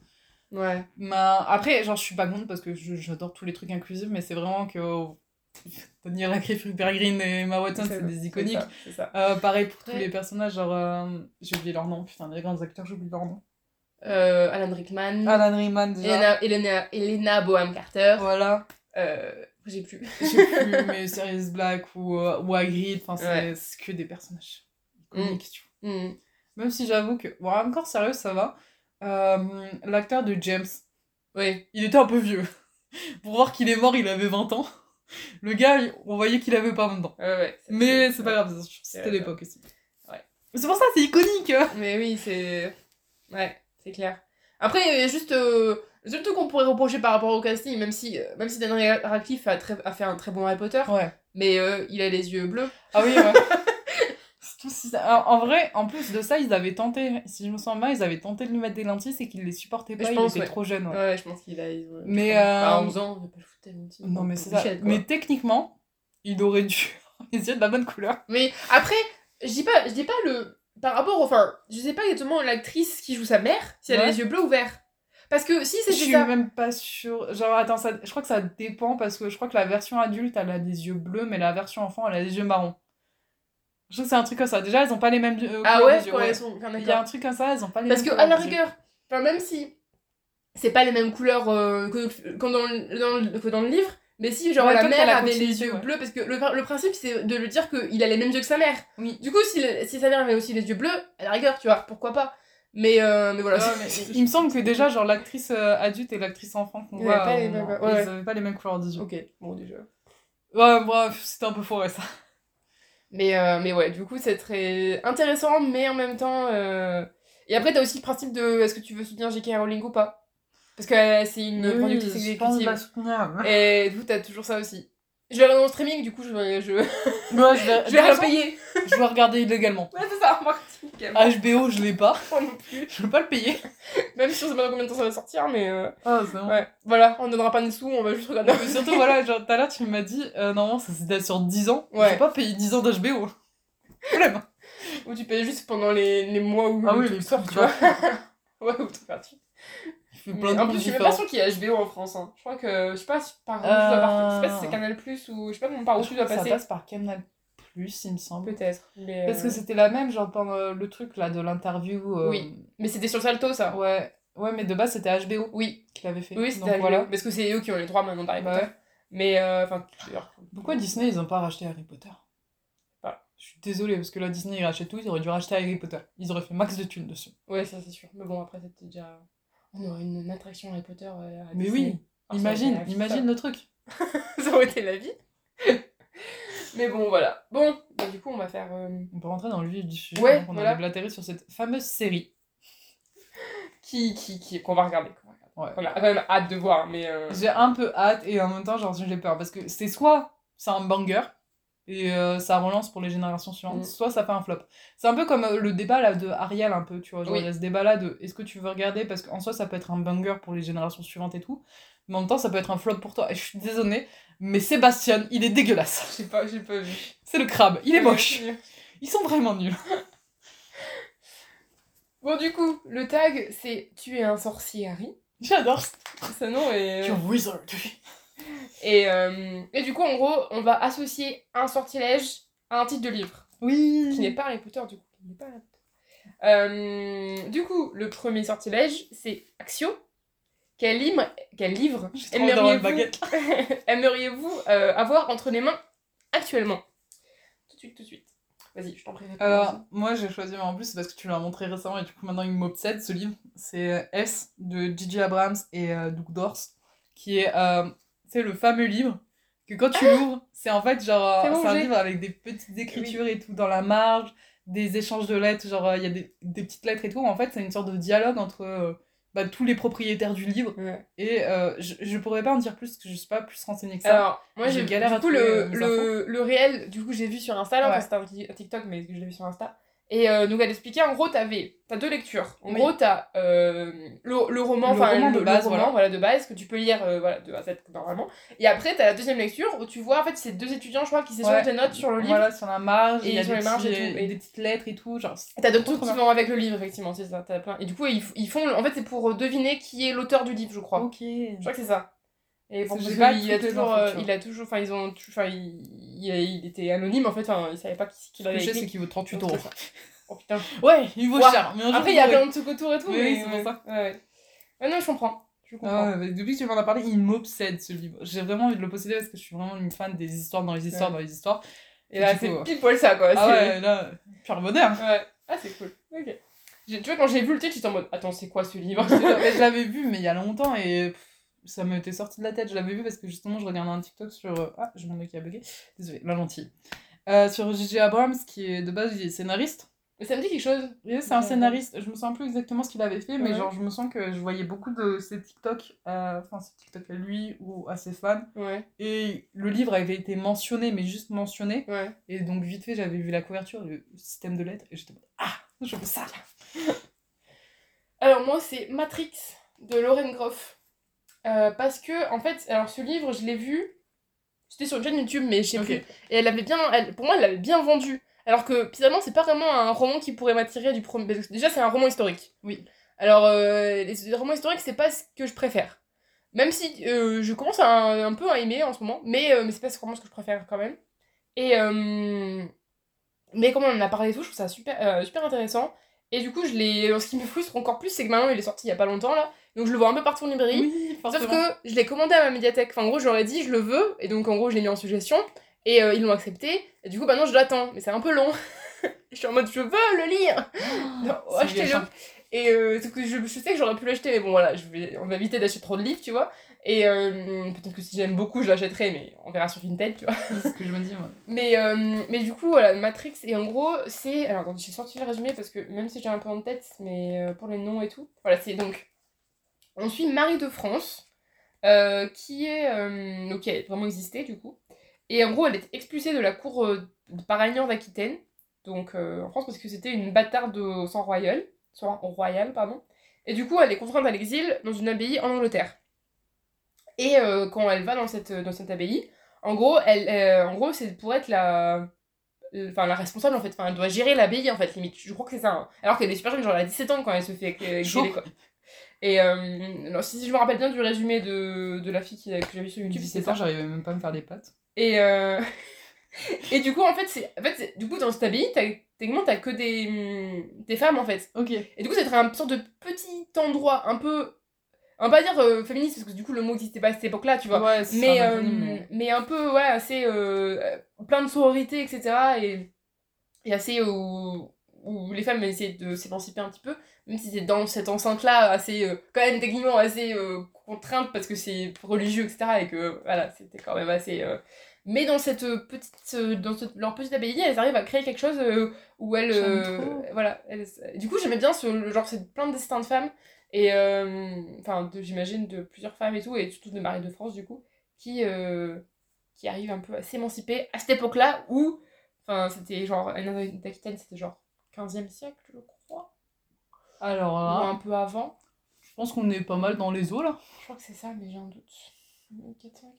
Ouais. Mais après, genre je suis pas contre parce que j'adore tous les trucs inclusifs, mais c'est vraiment que. oh, Daniel Radcliffe, Rupert Green et Emma Watson, c'est des iconiques. ça, ça. Euh, pareil pour tous les personnages, genre. euh, J'ai oublié leur nom, putain, les grands acteurs, j'ai oublié leur nom. Euh, Alan Rickman. Alan Rickman déjà. Elena, Elena, Elena Boham Carter. Voilà. Euh, j'ai plus. je sais plus, mais Sirius Black ou, euh, ou Hagrid, enfin, c'est Ouais. que des personnages iconiques, tu vois. Hmm. Même si j'avoue que, bon, encore sérieux, ça va. Euh, L'acteur de James, Oui. il était un peu vieux. Pour voir qu'il est mort, il avait 20 ans. Le gars, on voyait qu'il avait pas 20 ans. Ouais, ouais. Mais c'est pas grave, c'était l'époque aussi. Ouais. C'est pour ça, c'est iconique hein. Mais oui, c'est. Ouais, c'est clair. Après, il y a juste. euh, Le seul truc qu'on pourrait reprocher par rapport au casting, même si, euh, même si Daniel Radcliffe a, très, a fait un très bon Harry Potter, Ouais. mais euh, il a les yeux bleus. Ah oui, ouais. C'est tout si ça- En vrai, en plus de ça, ils avaient tenté, si je me sens mal, ils avaient tenté de lui mettre des lentilles, c'est qu'ils les supportaient pas, Je il pense, était ouais. trop jeune. ouais. Ouais, je pense qu'il a. ils Mais, à euh, 11 ans, on va pas le foutre tellement petit. Non, mais c'est ça. Michel. Mais techniquement, il aurait dû les yeux de la bonne couleur. Mais après, je dis pas, je dis pas le. Par rapport. Enfin, je sais pas exactement l'actrice qui joue sa mère, si elle a les yeux bleus ou verts. Parce que si Je c'était suis ça. même pas sûre. Genre, attends, ça... je crois que ça dépend parce que je crois que la version adulte, elle a des yeux bleus, mais la version enfant, elle a des yeux marrons. Je trouve que c'est un truc comme ça. Déjà, elles ont pas les mêmes euh, Ah ouais, ouais. sont. Il y a un truc comme ça, elles ont pas les Parce mêmes que, couleurs à la rigueur, enfin, même si c'est pas les mêmes couleurs euh, que, que dans, le, dans, le, que dans le livre, mais si, genre, Ouais, la mère avait les yeux ouais. bleus, parce que le, le principe, c'est de lui dire qu'il a les mêmes yeux que sa mère. Oui. Du coup, si, le- si sa mère avait aussi les yeux bleus, à la rigueur, tu vois, pourquoi pas. Mais, euh, mais voilà. Ouais, mais il me semble que déjà, genre, l'actrice euh, adulte et l'actrice enfant qu'on voit, pas les on- mêmes- ouais, ils ouais. avaient pas les mêmes couleurs des yeux. Ok, bon, déjà. Ouais, bref, c'était un peu foiré ça. Mais, euh, mais ouais, du coup, c'est très intéressant, mais en même temps. euh, Et après, t'as aussi le principe de est-ce que tu veux soutenir J.K. Rowling ou pas? Parce que euh, c'est une productrice exécutive. Et du coup, t'as toujours ça aussi. Je vais regarder en streaming, du coup, je vais, je, je vais, je vais payer. je vais regarder illégalement. Ouais, c'est ça, marketing. HBO, je l'ai pas. Moi non plus. Je veux pas le payer. Même si on sait pas dans combien de temps ça va sortir, mais euh, Ah, c'est bon. ouais. Voilà, on donnera pas de sous, on va juste regarder. Mais surtout, voilà, genre, tout à l'heure, tu m'as dit, euh, normalement, ça c'était sur 10 ans. Ouais. Je vais pas payer 10 ans d'HBO. Flemme. Ou tu payes juste pendant les, les mois où Ah le oui, truc les sort, trucs tu vois. ouais, ou tout gratuit. Mais en plus, je suis même pas sûre qu'il y a HBO en France. Hein. Je crois que, je sais pas si par où tu dois par- je sais pas si c'est Euh. Canal Plus ou je sais pas comment par où tu dois Ça passer. passe par Canal Plus, il me semble. Peut-être. Mais, Parce que euh, c'était la même, genre pendant le truc là de l'interview. euh, Oui. mais c'était sur Salto ça. Ouais. Ouais, mais de base c'était HBO Oui, qui l'avait fait. oui, c'était HBO. voilà. Parce que c'est eux qui ont les droits maintenant d'Harry Bah Potter. ouais. Mais euh, enfin, d'ailleurs. Pourquoi Disney ils ont pas racheté Harry Potter? Je suis désolée parce que là Disney ils rachètent tout, ils auraient dû racheter Harry Potter. Ils auraient fait max de thunes dessus. Ouais, ça c'est sûr. Mais bon, après c'était déjà. On aurait une, une attraction Harry Potter. euh, à Mais Disney. oui, imagine, imagine le truc. ça. aurait été la vie. Mais bon, voilà. Bon, bah, du coup, on va faire. euh, On peut rentrer dans le vif du sujet. Ouais, on voilà. a blatéré sur cette fameuse série. Qui, qui, qui, qu'on va regarder. va regarder. Ouais. On a quand même hâte de voir, mais. euh, J'ai un peu hâte et en même temps genre j'ai peur parce que c'est soit c'est un banger et euh, ça relance pour les générations suivantes, Mm. soit ça fait un flop. C'est un peu comme euh, le débat là de Ariel un peu, tu vois, genre Oui. il y a ce débat là de est-ce que tu veux regarder? Parce qu'en soi ça peut être un banger pour les générations suivantes et tout, mais en même temps ça peut être un flop pour toi. Et je suis désolée, mais Sébastien, il est dégueulasse. Je sais pas, j'ai pas vu. C'est le crabe, il est moche. Ils sont vraiment nuls. Bon, du coup, le tag, c'est Tu es un sorcier, Harry. J'adore. Ce nom est. Tu es un wizard. Et, euh, et du coup, en gros, on va associer un sortilège à un titre de livre. Oui. Qui n'est pas Harry Potter, du coup. Qui n'est pas Harry Potter. Euh, du coup, le premier sortilège, c'est Axio. Quel livre, quel livre aimeriez-vous aimeriez-vous euh, avoir entre les mains actuellement? Tout de suite, tout de suite. Vas-y, je t'en prie. Alors, aussi. moi j'ai choisi, mais en plus c'est parce que tu l'as montré récemment et du coup maintenant il m'obsède ce livre. C'est S de Gigi Abrams et euh, Doug Dors, qui est euh, c'est le fameux livre que quand tu l'ouvres, c'est en fait genre. C'est un livre avec des petites écritures et tout dans la marge, des échanges de lettres, genre euh, il y a des, des petites lettres et tout. En fait, c'est une sorte de dialogue entre euh, bah, tous les propriétaires du livre Ouais. et euh, je, je pourrais pas en dire plus parce que je suis pas plus renseignée que ça. Alors, moi j'ai galère du à coup le, le, le réel, du coup j'ai vu sur Insta, là, Ouais. c'était un TikTok, mais je l'ai vu sur Insta. Et euh, donc elle expliquait, en gros, t'avais, t'as deux lectures. En Oui. gros, t'as euh, le, le roman, Le enfin roman de le, base, le roman, voilà. voilà, de base, que tu peux lire euh, voilà, de A à Z normalement. Et après, t'as la deuxième lecture où tu vois, en fait, c'est deux étudiants, je crois, qui s'échangent Ouais. des notes sur le livre. Voilà, sur la marge, Et y a sur des, les marges et petits- tout, et- des petites lettres et tout. Genre, Et T'as d'autres trucs qui vont avec le livre, effectivement, c'est ça. T'as plein. Et du coup, ils, ils font. En fait, c'est pour deviner qui est l'auteur du livre, je crois. Ok. Je crois que c'est ça. Et que j'ai que pas il a toujours, euh, il a toujours, enfin ils ont, enfin il, il, il était anonyme en fait, enfin il savait pas qui, qui Ce que l'avait je sais, c'est qu'il vaut 38 Donc, euros. Oh putain. Ouais, il vaut cher. Mais Après il y a plein de trucs autour et tout, Oui, mais c'est pour ça. Ouais, ouais. Ouais, non, je comprends. Je comprends. Ah mais depuis que tu m'en as parlé, il m'obsède ce livre. J'ai vraiment envie de le posséder parce que je suis vraiment une fan des histoires dans les histoires Ouais. dans les histoires. et là c'est pile poil ça quoi. Ah c'est- ouais, là, pure bonheur. Ouais. Ah c'est cool. Ok. Tu vois quand j'ai vu le titre j'étais en mode attends c'est quoi ce livre? Je l'avais vu, mais il y a longtemps et pff, ça m'était sorti de la tête. Je l'avais vu parce que justement, je regardais un TikTok sur. euh, Ah, j'ai mon œil qui a bugué. Désolé, la lentille. Euh, sur J.J. Abrams, qui est de base il est scénariste. Mais ça me dit quelque chose. C'est un scénariste, je me sens plus exactement ce qu'il avait fait, mais Ouais. genre je me sens que je voyais beaucoup de ses TikTok, euh, enfin ses TikTok à lui ou à ses fans, Ouais. et le livre avait été mentionné, mais juste mentionné, Ouais. et donc vite fait j'avais vu la couverture, le système de lettres, et j'étais ah, je veux ça Alors moi c'est Matrix de Lauren Groff. Euh, parce que en fait, alors ce livre je l'ai vu, c'était sur une chaîne YouTube mais je sais Ok. plus. Et elle avait bien, elle, pour moi elle l'avait bien vendu. Alors que finalement c'est pas vraiment un roman qui pourrait m'attirer du premier. Déjà c'est un roman historique. Oui. Alors euh, les, romans historiques c'est pas ce que je préfère. Même si euh, je commence à un, un peu à aimer en ce moment, mais, mais c'est pas vraiment ce que je préfère quand même. Et mais comme on en a parlé et tout, je trouve ça super, super intéressant. Et du coup, je l'ai. Ce qui me frustre encore plus, c'est que maintenant il est sorti il y a pas longtemps là. Donc je le vois un peu partout en librairie. Oui, Sauf que je l'ai commandé à ma médiathèque. Enfin, en gros, je leur ai dit, je le veux. Et donc, en gros, je l'ai mis en suggestion. Et euh, ils l'ont accepté. Et du coup, maintenant, je l'attends. Mais c'est un peu long. je suis en mode, je veux le lire. Non, c'est achetez-le. Et euh, sauf que je, je sais que j'aurais pu l'acheter. Mais bon, voilà, je vais, on va éviter d'acheter trop de livres, tu vois. Et euh, peut-être que si j'aime beaucoup, je l'achèterai. Mais on verra sur Vinted, tu vois. C'est ce que je me dis, moi. Mais, euh, mais du coup, voilà, Matrix, et en gros, c'est. Alors, attendez, j'ai sorti le résumé parce que même si j'ai un peu en tête, mais pour les noms et tout. Voilà, c'est donc. On suit Marie de France, euh, qui est. euh, donc, qui a vraiment existé, du coup. Et en gros, elle est expulsée de la cour euh, de Paraignan d'Aquitaine, donc euh, en France, parce que c'était une bâtarde au sang royal, sang royal, pardon. Et du coup, elle est contrainte à l'exil dans une abbaye en Angleterre. Et euh, quand elle va dans cette, dans cette abbaye, en gros, elle, en gros, c'est pour être la, enfin la responsable en fait. Enfin, elle doit gérer l'abbaye en fait, limite. Je crois que c'est ça. hein. Alors qu'elle est super jeune, genre elle a 17 ans quand elle se fait exiler, quoi. Et euh, alors, si, si je me rappelle bien du résumé de, de la fille qui, que j'avais sur YouTube, c'est 17 ça. j'arrivais même pas à me faire des pâtes. Et, euh, et du coup, en fait, c'est, en fait du coup, dans abbaye, t'as, techniquement, t'as que des, hum, des femmes, en fait. Ok. Et du coup, c'est un sorte de petit endroit un peu... On va pas dire euh, féministe, parce que du coup, le mot n'existait pas à cette époque-là, tu vois. Ouais, mais, un euh, mais- mais un peu, ouais, assez... euh, plein de sororité, etc. Et, et assez... euh, où les femmes essaient de s'émanciper un petit peu, même si c'est dans cette enceinte-là, assez... euh, quand même, techniquement, assez euh, contrainte, parce que c'est religieux, etc. Et que, voilà, c'était quand même assez... euh, mais dans cette euh, petite, euh, dans leur petite abbaye, elles arrivent à créer quelque chose euh, où elles, euh, voilà. elles- du coup, j'aimais bien ce genre, c'est plein de destins de femmes et euh, enfin, j'imagine de plusieurs femmes et tout, et surtout de Marie de France du coup, qui euh, qui arrivent un peu à s'émanciper à cette époque-là où, enfin, c'était genre Anna d'Aquitaine, c'était genre 15e siècle, je crois, Alors ou là, un peu avant. je pense qu'on est pas mal dans les eaux là. Je crois que c'est ça, mais j'ai un doute. 1400.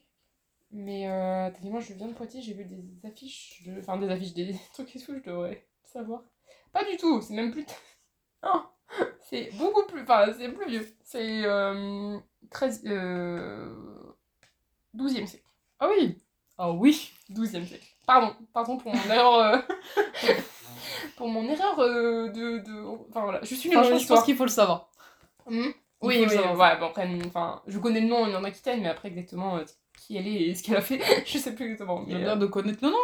Mais euh, techniquement, je viens de Poitiers, j'ai vu des affiches, de- enfin des affiches, des trucs et tout, je devrais savoir. Pas du tout, c'est même plus. Non, c'est beaucoup plus. Enfin, c'est plus vieux. C'est euh, 13. Euh, 12e siècle. Ah oui. Ah oui. 12e siècle. Pardon, pardon pour mon erreur. pour mon erreur euh, de, de. Enfin voilà, je suis nulle en Franchement, je histoire. pense qu'il faut le savoir. Il Oui, oui, le savoir. ouais, bon, après, enfin, je connais le nom en Aquitaine, mais après exactement euh, qui elle est et ce qu'elle a fait, je sais plus exactement. Il a Mais, l'air euh, de connaître le nom.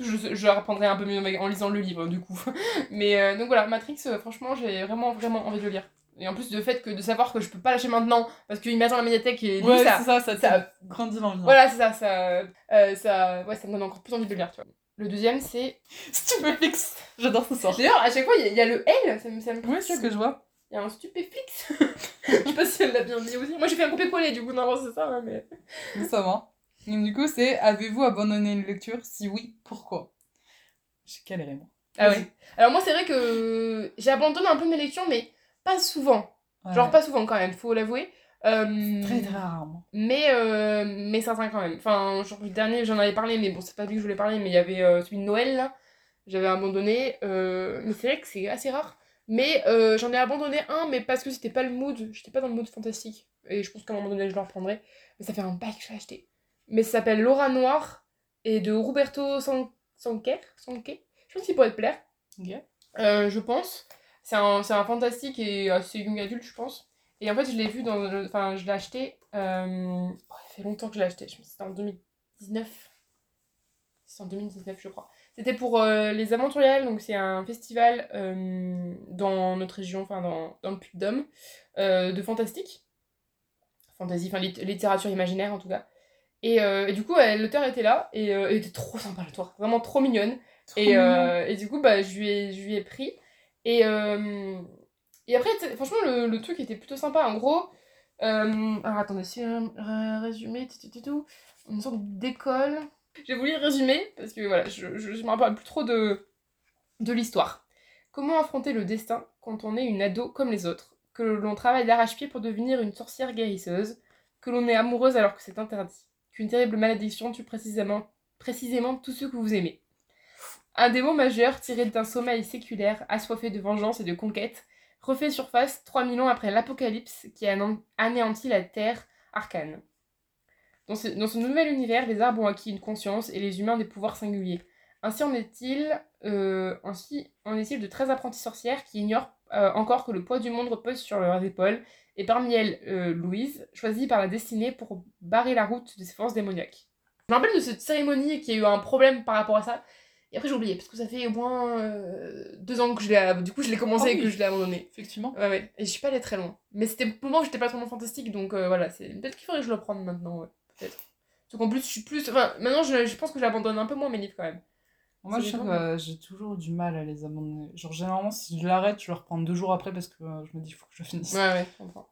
je, je apprendrai un peu mieux en lisant le livre, du coup. Mais euh, donc voilà, Matrix, franchement, j'ai vraiment, vraiment envie de le lire. Et en plus, le fait que de savoir que je peux pas lâcher maintenant, parce qu'il m'attend à la médiathèque et lui, Ouais, ça. c'est ça, ça, ça- ça grandit l'envie. Voilà, c'est ça, ça, euh, ça, ouais, ça me donne encore plus envie de le lire, tu vois. Le deuxième, c'est. Stupéfix. J'adore ce sort. D'ailleurs, à chaque fois, il y, a- il y a le L, ça me, ça me Oui, c'est ce que je vois. Il y a un stupéfixe. je sais pas si elle l'a bien dit aussi. Moi, j'ai fait un copier-coller, du coup, non, c'est ça, hein, mais. Ça va. Donc, du coup, c'est avez-vous abandonné une lecture? Si oui, pourquoi? J'ai galéré, moi. Ah ouais. Alors moi c'est vrai que j'ai abandonné un peu mes lectures mais pas souvent. Ouais. Genre pas souvent quand même, faut l'avouer. Euh, Très, très rarement. Mais euh, mais certains quand même. Enfin genre le dernier j'en avais parlé mais bon c'est pas lui que je voulais parler mais il y avait euh, celui de Noël là. J'avais abandonné. euh, Mais c'est vrai que c'est assez rare. Mais euh, j'en ai abandonné un mais parce que c'était pas le mood. J'étais pas dans le mood fantastique. Et je pense qu'à un moment donné je le reprendrai. Mais ça fait un bail que je l'ai acheté. Mais ça s'appelle Laura Noire et de Roberto San- Sanquer. Sanquer. Je pense qu'il pourrait te plaire. Ok. Euh, je pense. C'est un, c'est un fantastique et assez young adulte, je pense. Et en fait, je l'ai vu dans. Enfin, je l'ai acheté. euh, oh, ça fait longtemps que je l'ai acheté. C'était en 2019. C'est en 2019, je crois. C'était pour euh, les Aventuriales, donc c'est un festival euh, dans notre région, enfin dans, dans le Puy-de-Dôme, euh, de fantastique. Fantasy, enfin lit- littérature imaginaire en tout cas. Et, et du coup, l'auteur était là et elle était trop sympa l'auteur, vraiment trop mignonne. Trop Et, et du coup, bah, je, lui ai, je lui ai pris. Et, euh, et après, franchement, le, le truc était plutôt sympa. En gros, euh, alors attendez, si un un résumé, tout, une sorte d'école. J'ai voulu résumer parce que voilà, je, je, je me rappelle plus trop de, de l'histoire. Comment affronter le destin quand on est une ado comme les autres? Que l'on travaille d'arrache-pied pour devenir une sorcière guérisseuse Que l'on est amoureuse alors que c'est interdit Qu'une terrible malédiction tue précisément, précisément tous ceux que vous aimez un démon majeur tiré d'un sommeil séculaire, assoiffé de vengeance et de conquête, refait surface 3000 ans après l'apocalypse qui a anéanti la terre arcane. Dans ce, nouvel univers, les arbres ont acquis une conscience et les humains des pouvoirs singuliers. Ainsi en est-il euh, ainsi en est-il de 13 apprenties sorcières qui ignorent euh, encore que le poids du monde repose sur leurs épaules, et parmi elles, euh, Louise, choisie par la destinée pour barrer la route de ces forces démoniaques. Je me rappelle de cette cérémonie y a eu un problème par rapport à ça, et après j'ai oublié, parce que ça fait au moins euh, deux ans que je l'ai... Du coup je l'ai commencé Ah et que je l'ai abandonné. Effectivement. Ouais, ouais. Et je suis pas allée très loin. Mais c'était le moment où j'étais pas trop fantastique, donc euh, voilà. c'est Peut-être qu'il faudrait que je le prenne maintenant, ouais. Peut-être. Sauf qu'en plus, je suis plus. Enfin, maintenant, je, je pense que j'abandonne un peu moins mes livres quand même. Moi, je dépend, que j'ai toujours du mal à les abandonner. Genre, généralement, si je l'arrête, je le reprends deux jours après parce que euh, je me dis, il faut que je finisse. Ouais, ouais, comprends.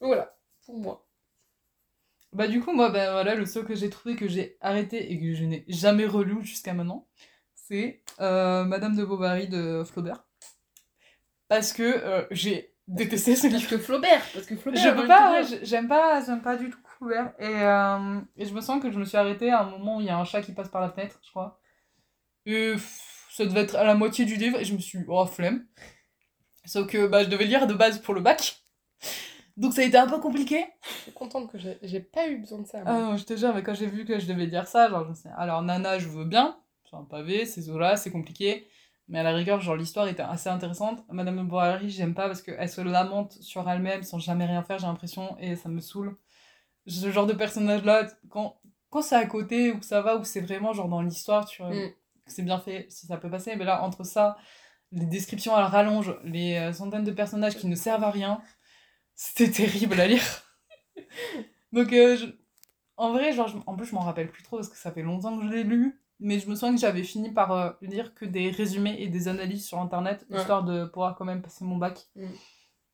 Donc voilà, pour moi. Bah du coup, moi, ben voilà, le seul que j'ai trouvé que j'ai arrêté et que je n'ai jamais relu jusqu'à maintenant, c'est euh, Madame de Bovary de Flaubert. Parce que euh, j'ai détesté ce livre. que Flaubert, parce que Flaubert. Je peux pas, dire. j'aime pas, j'aime pas du tout Flaubert. Et, euh, et je me sens que je me suis arrêtée à un moment où il y a un chat qui passe par la fenêtre, je crois. Et pff, ça devait être à la moitié du livre et je me suis oh flemme. Sauf que bah, je devais lire de base pour le bac. Donc ça a été un peu compliqué. Je suis contente que j'ai pas eu besoin de ça. Ah non, je te jure, mais quand j'ai vu que je devais lire ça, genre, je me suis dit, alors Nana, je veux bien, c'est un pavé, c'est Zola, c'est compliqué, mais à la rigueur, genre, l'histoire était assez intéressante. Madame de Bovary, j'aime pas parce qu'elle se lamente sur elle-même sans jamais rien faire, j'ai l'impression, et ça me saoule. Ce genre de personnage-là, quand, quand c'est à côté, ou que ça va, ou c'est vraiment, genre, dans l'histoire, tu vois, Mm. c'est bien fait, si ça peut passer, mais là, entre ça, les descriptions à la rallonge, les euh, centaines de personnages qui ne servent à rien, c'était terrible à lire. Donc, euh, je- en vrai, genre, je- en plus, je m'en rappelle plus trop parce que ça fait longtemps que je l'ai lu. Mais je me souviens que j'avais fini par euh, lire que des résumés et des analyses sur internet, Ouais. histoire de pouvoir quand même passer mon bac. Mm.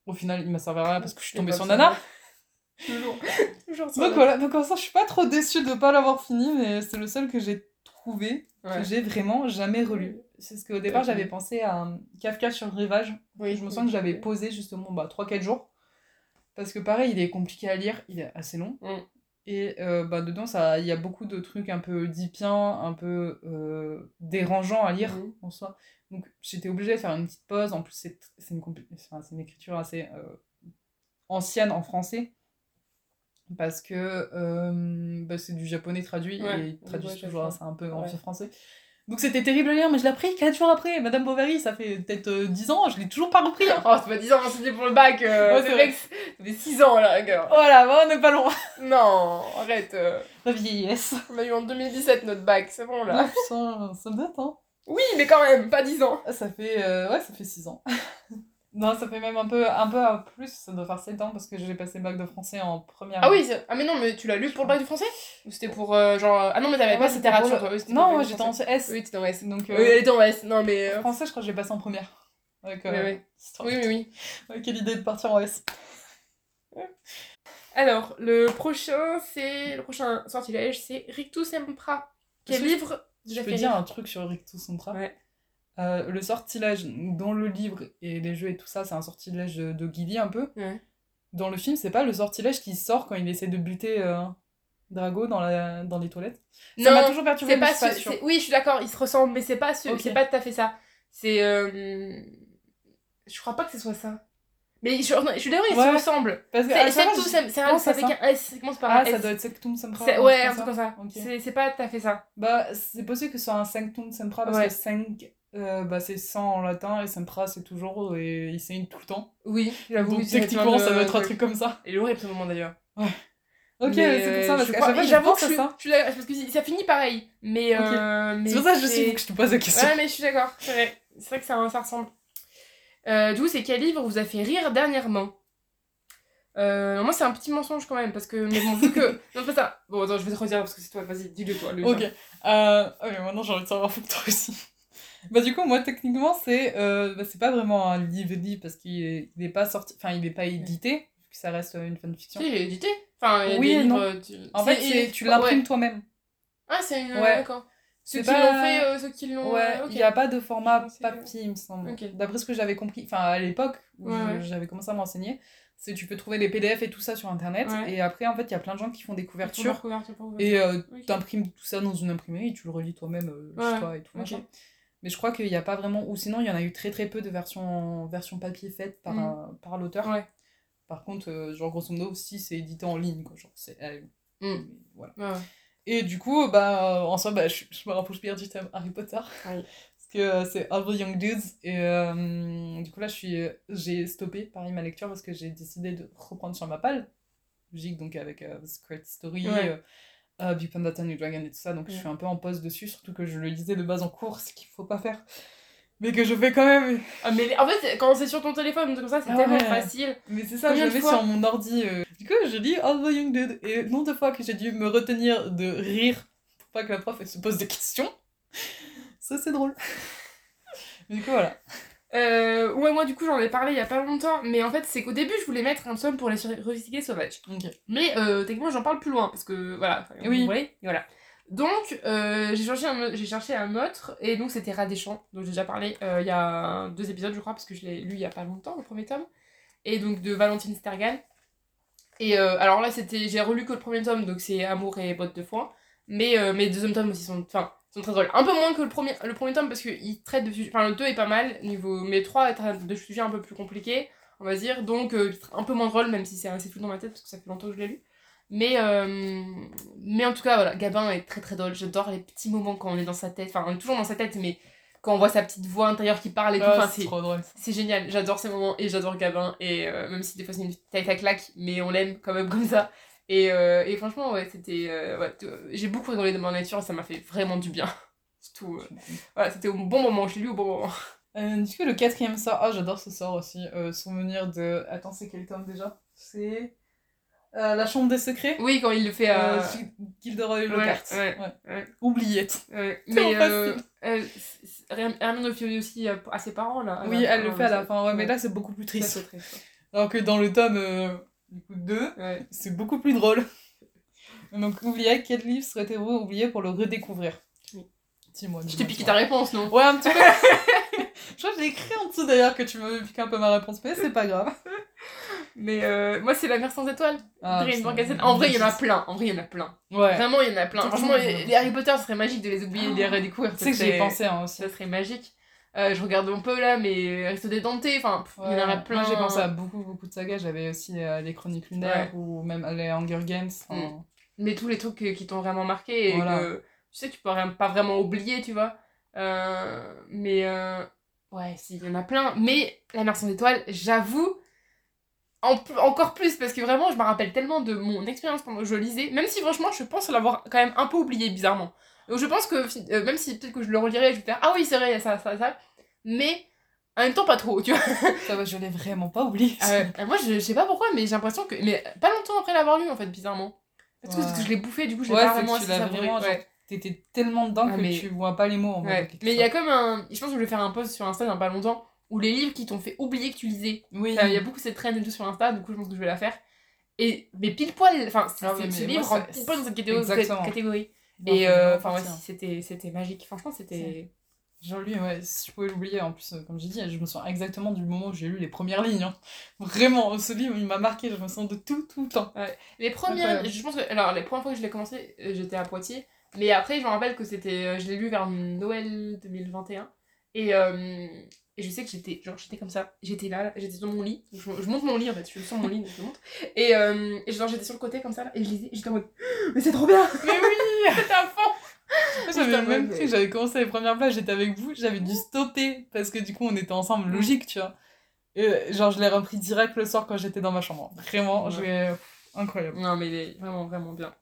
Au final, il m'a servi à rien parce que je suis tombée bah, sur Nana. Toujours. Toujours sur Donc voilà, donc en ça, je suis pas trop déçue de pas l'avoir fini, mais c'est le seul que j'ai trouvé, Ouais. que j'ai vraiment jamais relu. C'est ce qu'au départ, j'avais pensé à euh, Kafka sur le rivage. Oui, je me oui, sens que j'avais oui. posé justement bah, 3-4 jours. Parce que pareil, il est compliqué à lire, il est assez long. Mm. Et euh, bah, dedans, il y a beaucoup de trucs un peu dipiens, un peu euh, dérangeants à lire Mhm. en soi. Donc j'étais obligée de faire une petite pause. En plus, c'est une, enfin, une écriture assez euh, ancienne en français. Parce que bah, c'est du japonais traduit Ouais, et ils traduisent toujours un peu en Ouais. français. Donc c'était terrible à lire, mais je l'ai appris 4 jours après. Madame Bovary, ça fait peut-être euh, 10 ans, je l'ai toujours pas repris. hein. Oh, c'est pas 10 ans, c'était pour le bac. Euh, Ouais, c'est vrai que ça fait 6 ans, là, gars. Voilà, bah, on n'est pas loin. Non, arrête. euh, La vieillesse. on a eu en 2017 notre bac, c'est bon, là. Ah, putain, ça date, hein. Oui, mais quand même, pas 10 ans. Ça fait, euh, ouais, ça fait 6 ans. Non, ça fait même un peu, un peu à plus, ça doit faire 7 ans parce que j'ai passé le bac de français en première Ah oui, c'est- ah mais non, mais tu l'as lu pour le bac du français Ou c'était pour euh, genre. euh, Ah non, mais t'avais Ouais, pas c'était pour littérature, le- toi. oui, c'était pour Non, le moi bac du j'étais en français. CS. Oui, t'étais en S. Donc, euh, Oui, elle était en S. Non, mais. euh, français, je crois que j'ai passé en première. Euh, Ouais, ouais. histoire. Oui, oui, oui. Ouais, quelle idée de partir en S. Alors, le prochain, c'est. Le prochain sortilège, c'est Rictus Sempra. Quel Est-ce que livre Je peux dire un truc sur Rictus Centra. Ouais. Euh, le sortilège dans le livre et les jeux et tout ça, c'est un sortilège de, de Gilly un peu. Ouais. Dans le film, c'est pas le sortilège qui sort quand il essaie de buter euh, Drago dans, la, dans les toilettes. Ça m'a Non, toujours perturbé, c'est pas, ce- Oui, je suis d'accord, ils se ressemblent, mais c'est pas, ce... C'est pas tout à fait ça. C'est. euh, Je crois pas que ce soit ça. Mais je, je suis d'accord, ils Ouais. se ressemblent. C'est c'est à avec ça. un S, ça commence par un Ah, ça doit être Sectum Sempra. C'est- un Ouais, un truc comme ça. C'est c'est pas tout à fait ça. Bah, c'est possible que ce soit un Sanctum Sempra parce Ouais. que 5, bah, c'est 100 en latin et Sempra c'est toujours et il saigne tout le temps. Oui, j'avoue. Donc techniquement, ça doit être un truc comme ça. Il est horrible ce moment d'ailleurs. Ok, Mais, c'est pour ça euh, parce qu'à chaque fois, J'avoue que je ça. je suis d'accord, parce que ça finit pareil. Mais. Ok. euh, mais C'est pour ça que je sais que je te pose la question. Ouais, mais je suis d'accord, c'est vrai. C'est vrai que ça, ça ressemble. Euh, du coup, c'est quel livre vous a fait rire dernièrement? Euh, Moi, c'est un petit mensonge quand même, parce que. Mais bon, vu que. Non, pas ça. Bon, attends, je vais te redire parce que c'est toi, vas-y, dis-le toi. Le Ok. Euh... oh, mais maintenant j'ai envie de savoir que toi aussi. Bah du coup moi techniquement c'est euh, bah, c'est pas vraiment un livre livre parce qu'il est, il est pas sorti enfin il est pas édité que ça reste une fanfiction. Si, il est édité. Enfin, il y a Oui des et livres. non. tu- En fait il- tu ouais. l'imprimes toi-même. Ah, c'est une. Ouais. D'accord. Ceux C'est qui pas- l'ont fait, euh, ceux qui l'ont. Ouais, euh, il n'y a pas de format papier, il me semble. D'après ce que j'avais compris, enfin à l'époque où Ouais, j'avais commencé à m'enseigner, c'est tu peux trouver des PDF et tout ça sur internet. Ouais. Et après, en fait, il y a plein de gens qui font des couvertures. Couverture, couverture. Et euh, Ok. t'imprimes tout ça dans une imprimerie et tu le relis toi-même euh, Ouais, chez toi et tout. Mais je crois qu'il n'y a pas vraiment. Ou sinon, il y en a eu très très peu de versions, versions papier faites par, Mm. un- par l'auteur. Ouais. Par contre, euh, genre grosso modo, aussi, c'est édité en ligne. Quoi. Genre, c'est, euh, Mm. voilà. Ouais. Et du coup, bah, en soi, bah, je, je me rapproche bien du thème Harry Potter. Oui. Parce que euh, c'est the Young Dudes. Et euh, du coup, là, euh, j'ai stoppé pareil ma lecture parce que j'ai décidé de reprendre sur ma palle. Logique, donc avec euh, Secret Story, Ouais. Euh, Big Panda New Dragon et tout ça. Donc je suis un peu en pause dessus, surtout que je le lisais de base en cours, ce qu'il faut pas faire. Mais que je fais quand même. Ah, mais en fait, quand c'est sur ton téléphone, comme ça, c'est Ah tellement ouais. facile. Mais c'est ça, je fois sur mon ordi. euh. Du coup, je lis All the Young Dude. Et nombre de fois que j'ai dû me retenir de rire pour pas que la prof elle se pose des questions. Ça, c'est drôle. Mais du coup, voilà. Euh, ouais, moi du coup j'en ai parlé il y a pas longtemps, mais en fait c'est qu'au début je voulais mettre un tome pour les recycler sauvages. Mais euh, techniquement j'en parle plus loin parce que voilà. Oui. vous voyez, voilà. Donc euh, j'ai cherché, un, cherché un autre et donc c'était Rat des Champs, dont j'ai déjà parlé euh, il y a deux épisodes je crois parce que je l'ai lu il y a pas longtemps le premier tome. Et donc de Valentine Stergan. Et alors là c'était j'ai relu que le premier tome donc c'est Amour et Bottes de foin. Mais mes deuxième tomes aussi sont, enfin, sont très drôles. Un peu moins que le premier, le premier tome parce qu'il traite de sujets. Enfin, le 2 est pas mal, niveau. Mais le 3 traite de sujets un peu plus compliqués, on va dire. Donc, euh, un peu moins drôle, même si c'est assez flou dans ma tête parce que ça fait longtemps que je l'ai lu. Mais, euh, mais en tout cas, voilà, Gabin est très très drôle. J'adore les petits moments quand on est dans sa tête. Enfin, on est toujours dans sa tête, mais quand on voit sa petite voix intérieure qui parle et tout. Ah, Enfin, c'est c'est trop drôle. ça. c'est génial, j'adore ces moments et j'adore Gabin. Et euh, même si des fois c'est une tête à claque, mais on l'aime quand même comme ça. Et, euh, et franchement, ouais, c'était. euh, ouais, t- j'ai beaucoup rigolé de ma nature et ça m'a fait vraiment du bien. Surtout, euh, voilà, c'était au bon moment, je l'ai lu au bon moment. Euh, du coup, le quatrième sort, ah j'adore ce sort aussi. Euh, souvenir de. Attends, c'est quel tome déjà? C'est. euh, la chambre des secrets Oui, quand il le fait à. euh, Gil- Gilderoy Lockhart. ouais, ouais. Oubliette. Ouais, Tellement mais euh, euh, Hermione le fait aussi euh, à ses parents là. Oui, elle le fait à la fin, ouais, mais là c'est beaucoup plus triste. triste. Alors que dans le tome euh, du coup, 2, Ouais. c'est beaucoup plus drôle. Donc, oubliez, quel livre souhaitez-vous oublier pour le redécouvrir? Oui. Dis-moi. Je t'ai piqué ta réponse, non? Ouais, un petit peu. Je crois que j'ai écrit en dessous d'ailleurs que tu m'avais piqué un peu ma réponse, mais c'est pas grave. Mais euh, moi, c'est La mer sans étoiles. Ah. En vrai, il y en a plein. En vrai, il y en a plein. Ouais. Vraiment, il y en a plein. Franchement, les, Harry Potter, ce serait magique de les oublier et de les redécouvrir. Tu sais que Ça j'y ai serait- pensé hein, aussi. Ça serait magique. Euh, je regarde un peu là, mais Resto des Dentés, enfin, il y en a plein. Moi j'ai pensé à beaucoup beaucoup de sagas, j'avais aussi euh, les Chroniques lunaires ou même les Hunger Games. Mm. Mais tous les trucs euh, qui t'ont vraiment marqué et Voilà. que tu sais tu peux rien- pas vraiment oublier, tu vois. Euh, mais euh, ouais, si, il y en a plein. Mais La mer sans étoiles, j'avoue, en encore plus, parce que vraiment, je me rappelle tellement de mon expérience pendant que je lisais, même si franchement, je pense l'avoir quand même un peu oublié, bizarrement. Donc je pense que, euh, même si peut-être que je le relirai, je vais faire Ah oui, c'est vrai, il y a ça, ça, ça. Mais en même temps, pas trop, tu vois. Ça va, je l'ai vraiment pas oublié. Euh, Moi, je, je sais pas pourquoi, mais j'ai l'impression que. Mais pas longtemps après l'avoir lu, en fait, bizarrement. Que Ouais. parce que je l'ai bouffé, du coup, je l'ai Ouais, pas vraiment assez l'as savouré. Ouais. T'étais tellement dedans Ah, que mais- tu vois pas les mots en quelque Mais il y a comme un. Je pense que je vais faire un post sur Insta dans pas longtemps où les livres qui t'ont fait oublier que tu lisais. Oui. Il y a beaucoup cette trend et tout sur Insta, du coup, je pense que je vais la faire. Et, mais pile poil, enfin, c'est- Ah ce livre rentre pile poil dans cette catégorie. Et euh, enfin, ouais, c'était c'était magique. Franchement, c'était. J'ai lu, ouais, si je pouvais l'oublier, en plus, euh, comme j'ai dit, je me souviens exactement du moment où j'ai lu les premières lignes. hein. Vraiment, ce livre, il m'a marqué, je me sens de tout, tout le temps. Les premières, je pense que, alors les premières fois que je l'ai commencé, euh, j'étais à Poitiers, mais après je me rappelle que c'était, euh, je l'ai lu vers Noël 2021, et, et je sais que j'étais, genre j'étais comme ça, j'étais là, là, j'étais dans mon lit, je, je monte mon lit en fait, je suis sur mon lit, donc je monte, et, et genre j'étais sur le côté comme ça, là, et je lisais, j'étais en mode, mais c'est trop bien, Mais oui c'était à fond J'avais même cru, j'avais commencé les premières pages, j'étais avec vous, j'avais dû stopper parce que du coup on était ensemble, Mm. logique, tu vois. Et genre je l'ai repris direct le soir quand j'étais dans ma chambre. Vraiment, Ouais. l'ai- incroyable. Non mais il est vraiment vraiment bien.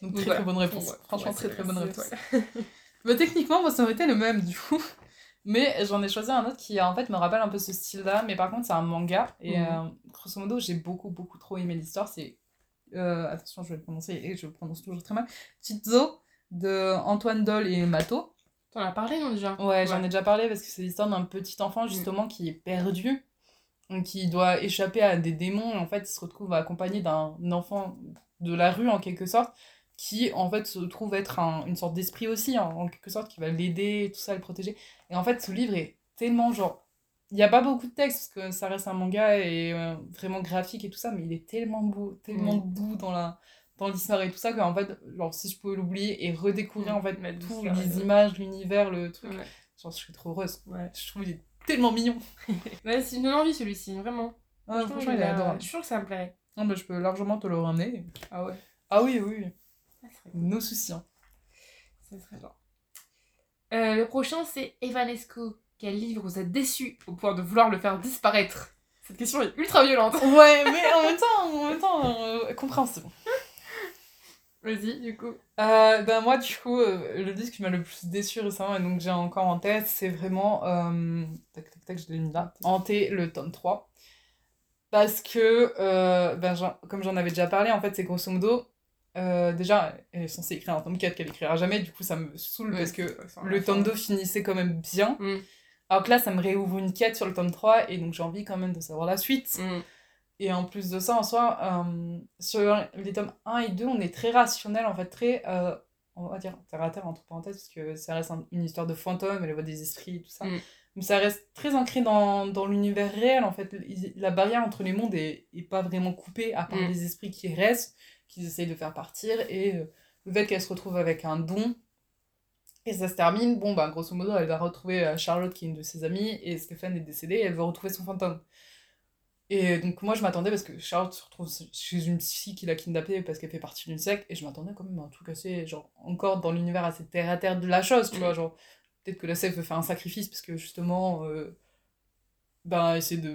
Donc très très bonne réponse. Ouais, Franchement très très bonne réponse. Bah, techniquement, moi ça aurait été le même du coup. Mais j'en ai choisi un autre qui en fait me rappelle un peu ce style-là, mais par contre c'est un manga. Et Mhm. euh, grosso modo, j'ai beaucoup beaucoup trop aimé l'histoire. C'est. Euh, attention, je vais le prononcer et je le prononce toujours très mal. Chizo de Antoine Doll et Mato. T'en as parlé non déjà? Ouais, j'en ai déjà parlé parce que c'est l'histoire d'un petit enfant justement qui est perdu, qui doit échapper à des démons. Et en fait, il se retrouve accompagné d'un enfant de la rue en quelque sorte, qui en fait se trouve être un- une sorte d'esprit aussi, hein, en quelque sorte, qui va l'aider, tout ça, le protéger. Et en fait, ce livre est tellement genre. Il n'y a pas beaucoup de texte parce que ça reste un manga et euh, vraiment graphique et tout ça, mais il est tellement beau, tellement Mm. doux dans la dans l'histoire et tout ça qu'en fait, genre, si je pouvais l'oublier et redécouvrir en fait Mm. Mettre tous douceur, les ouais. images, l'univers, le truc, Ouais. genre, je serais trop heureuse. Ouais. Je trouve qu'il est tellement mignon. Ouais, c'est une envie celui-ci, vraiment. Ah, franchement, il est adorable. Je suis sûre que ça me plairait. Non, bah, je peux largement te le ramener. Ah ouais. Ah oui, oui, serait, Nos soucis. hein. ça serait bien. Euh, le prochain, c'est Evanesco. Quel livre vous a déçu au point de vouloir le faire disparaître? Cette question est ultra violente. Ouais, mais en même temps, en même temps, euh, compréhensible. Vas-y, du coup. Euh, ben moi, du coup, euh, le disque qui m'a le plus déçu récemment et donc j'ai encore en tête, c'est vraiment. euh, tac, tac, tac, je l'ai mis là. Hanté, le tome 3. Parce que, ben, comme j'en avais déjà parlé, en fait, c'est grosso modo. déjà, elle est censée écrire un tome 4 qu'elle écrira jamais, du coup, ça me saoule parce que le tome 2 finissait quand même bien. Mm. Alors que là, ça me réouvre une quête sur le tome 3, et donc j'ai envie quand même de savoir la suite. Mm. Et en plus de ça, en soi, euh, sur les tomes 1 et 2, on est très rationnel, en fait, très, euh, on va dire, terre à terre, entre parenthèses, parce que ça reste un- une histoire de fantômes, elle voit des esprits tout ça. Mm. Mais ça reste très ancré dans, dans l'univers réel, en fait. La barrière entre les mondes est, est pas vraiment coupée, à part Mm. les esprits qui restent, qu'ils essayent de faire partir, et euh, le fait qu'elle se retrouve avec un don. Et ça se termine, bon, bah, grosso modo, elle va retrouver euh, Charlotte, qui est une de ses amies, et Stéphane est décédé, et elle va retrouver son fantôme. Et donc, moi, je m'attendais parce que Charlotte se retrouve chez une psy qui l'a kidnappée parce qu'elle fait partie d'une secte, et je m'attendais quand même à un truc assez, genre, encore dans l'univers assez terre à terre de la chose, tu vois, genre, peut-être que la secte veut faire un sacrifice parce que justement, euh, ben, essayer de,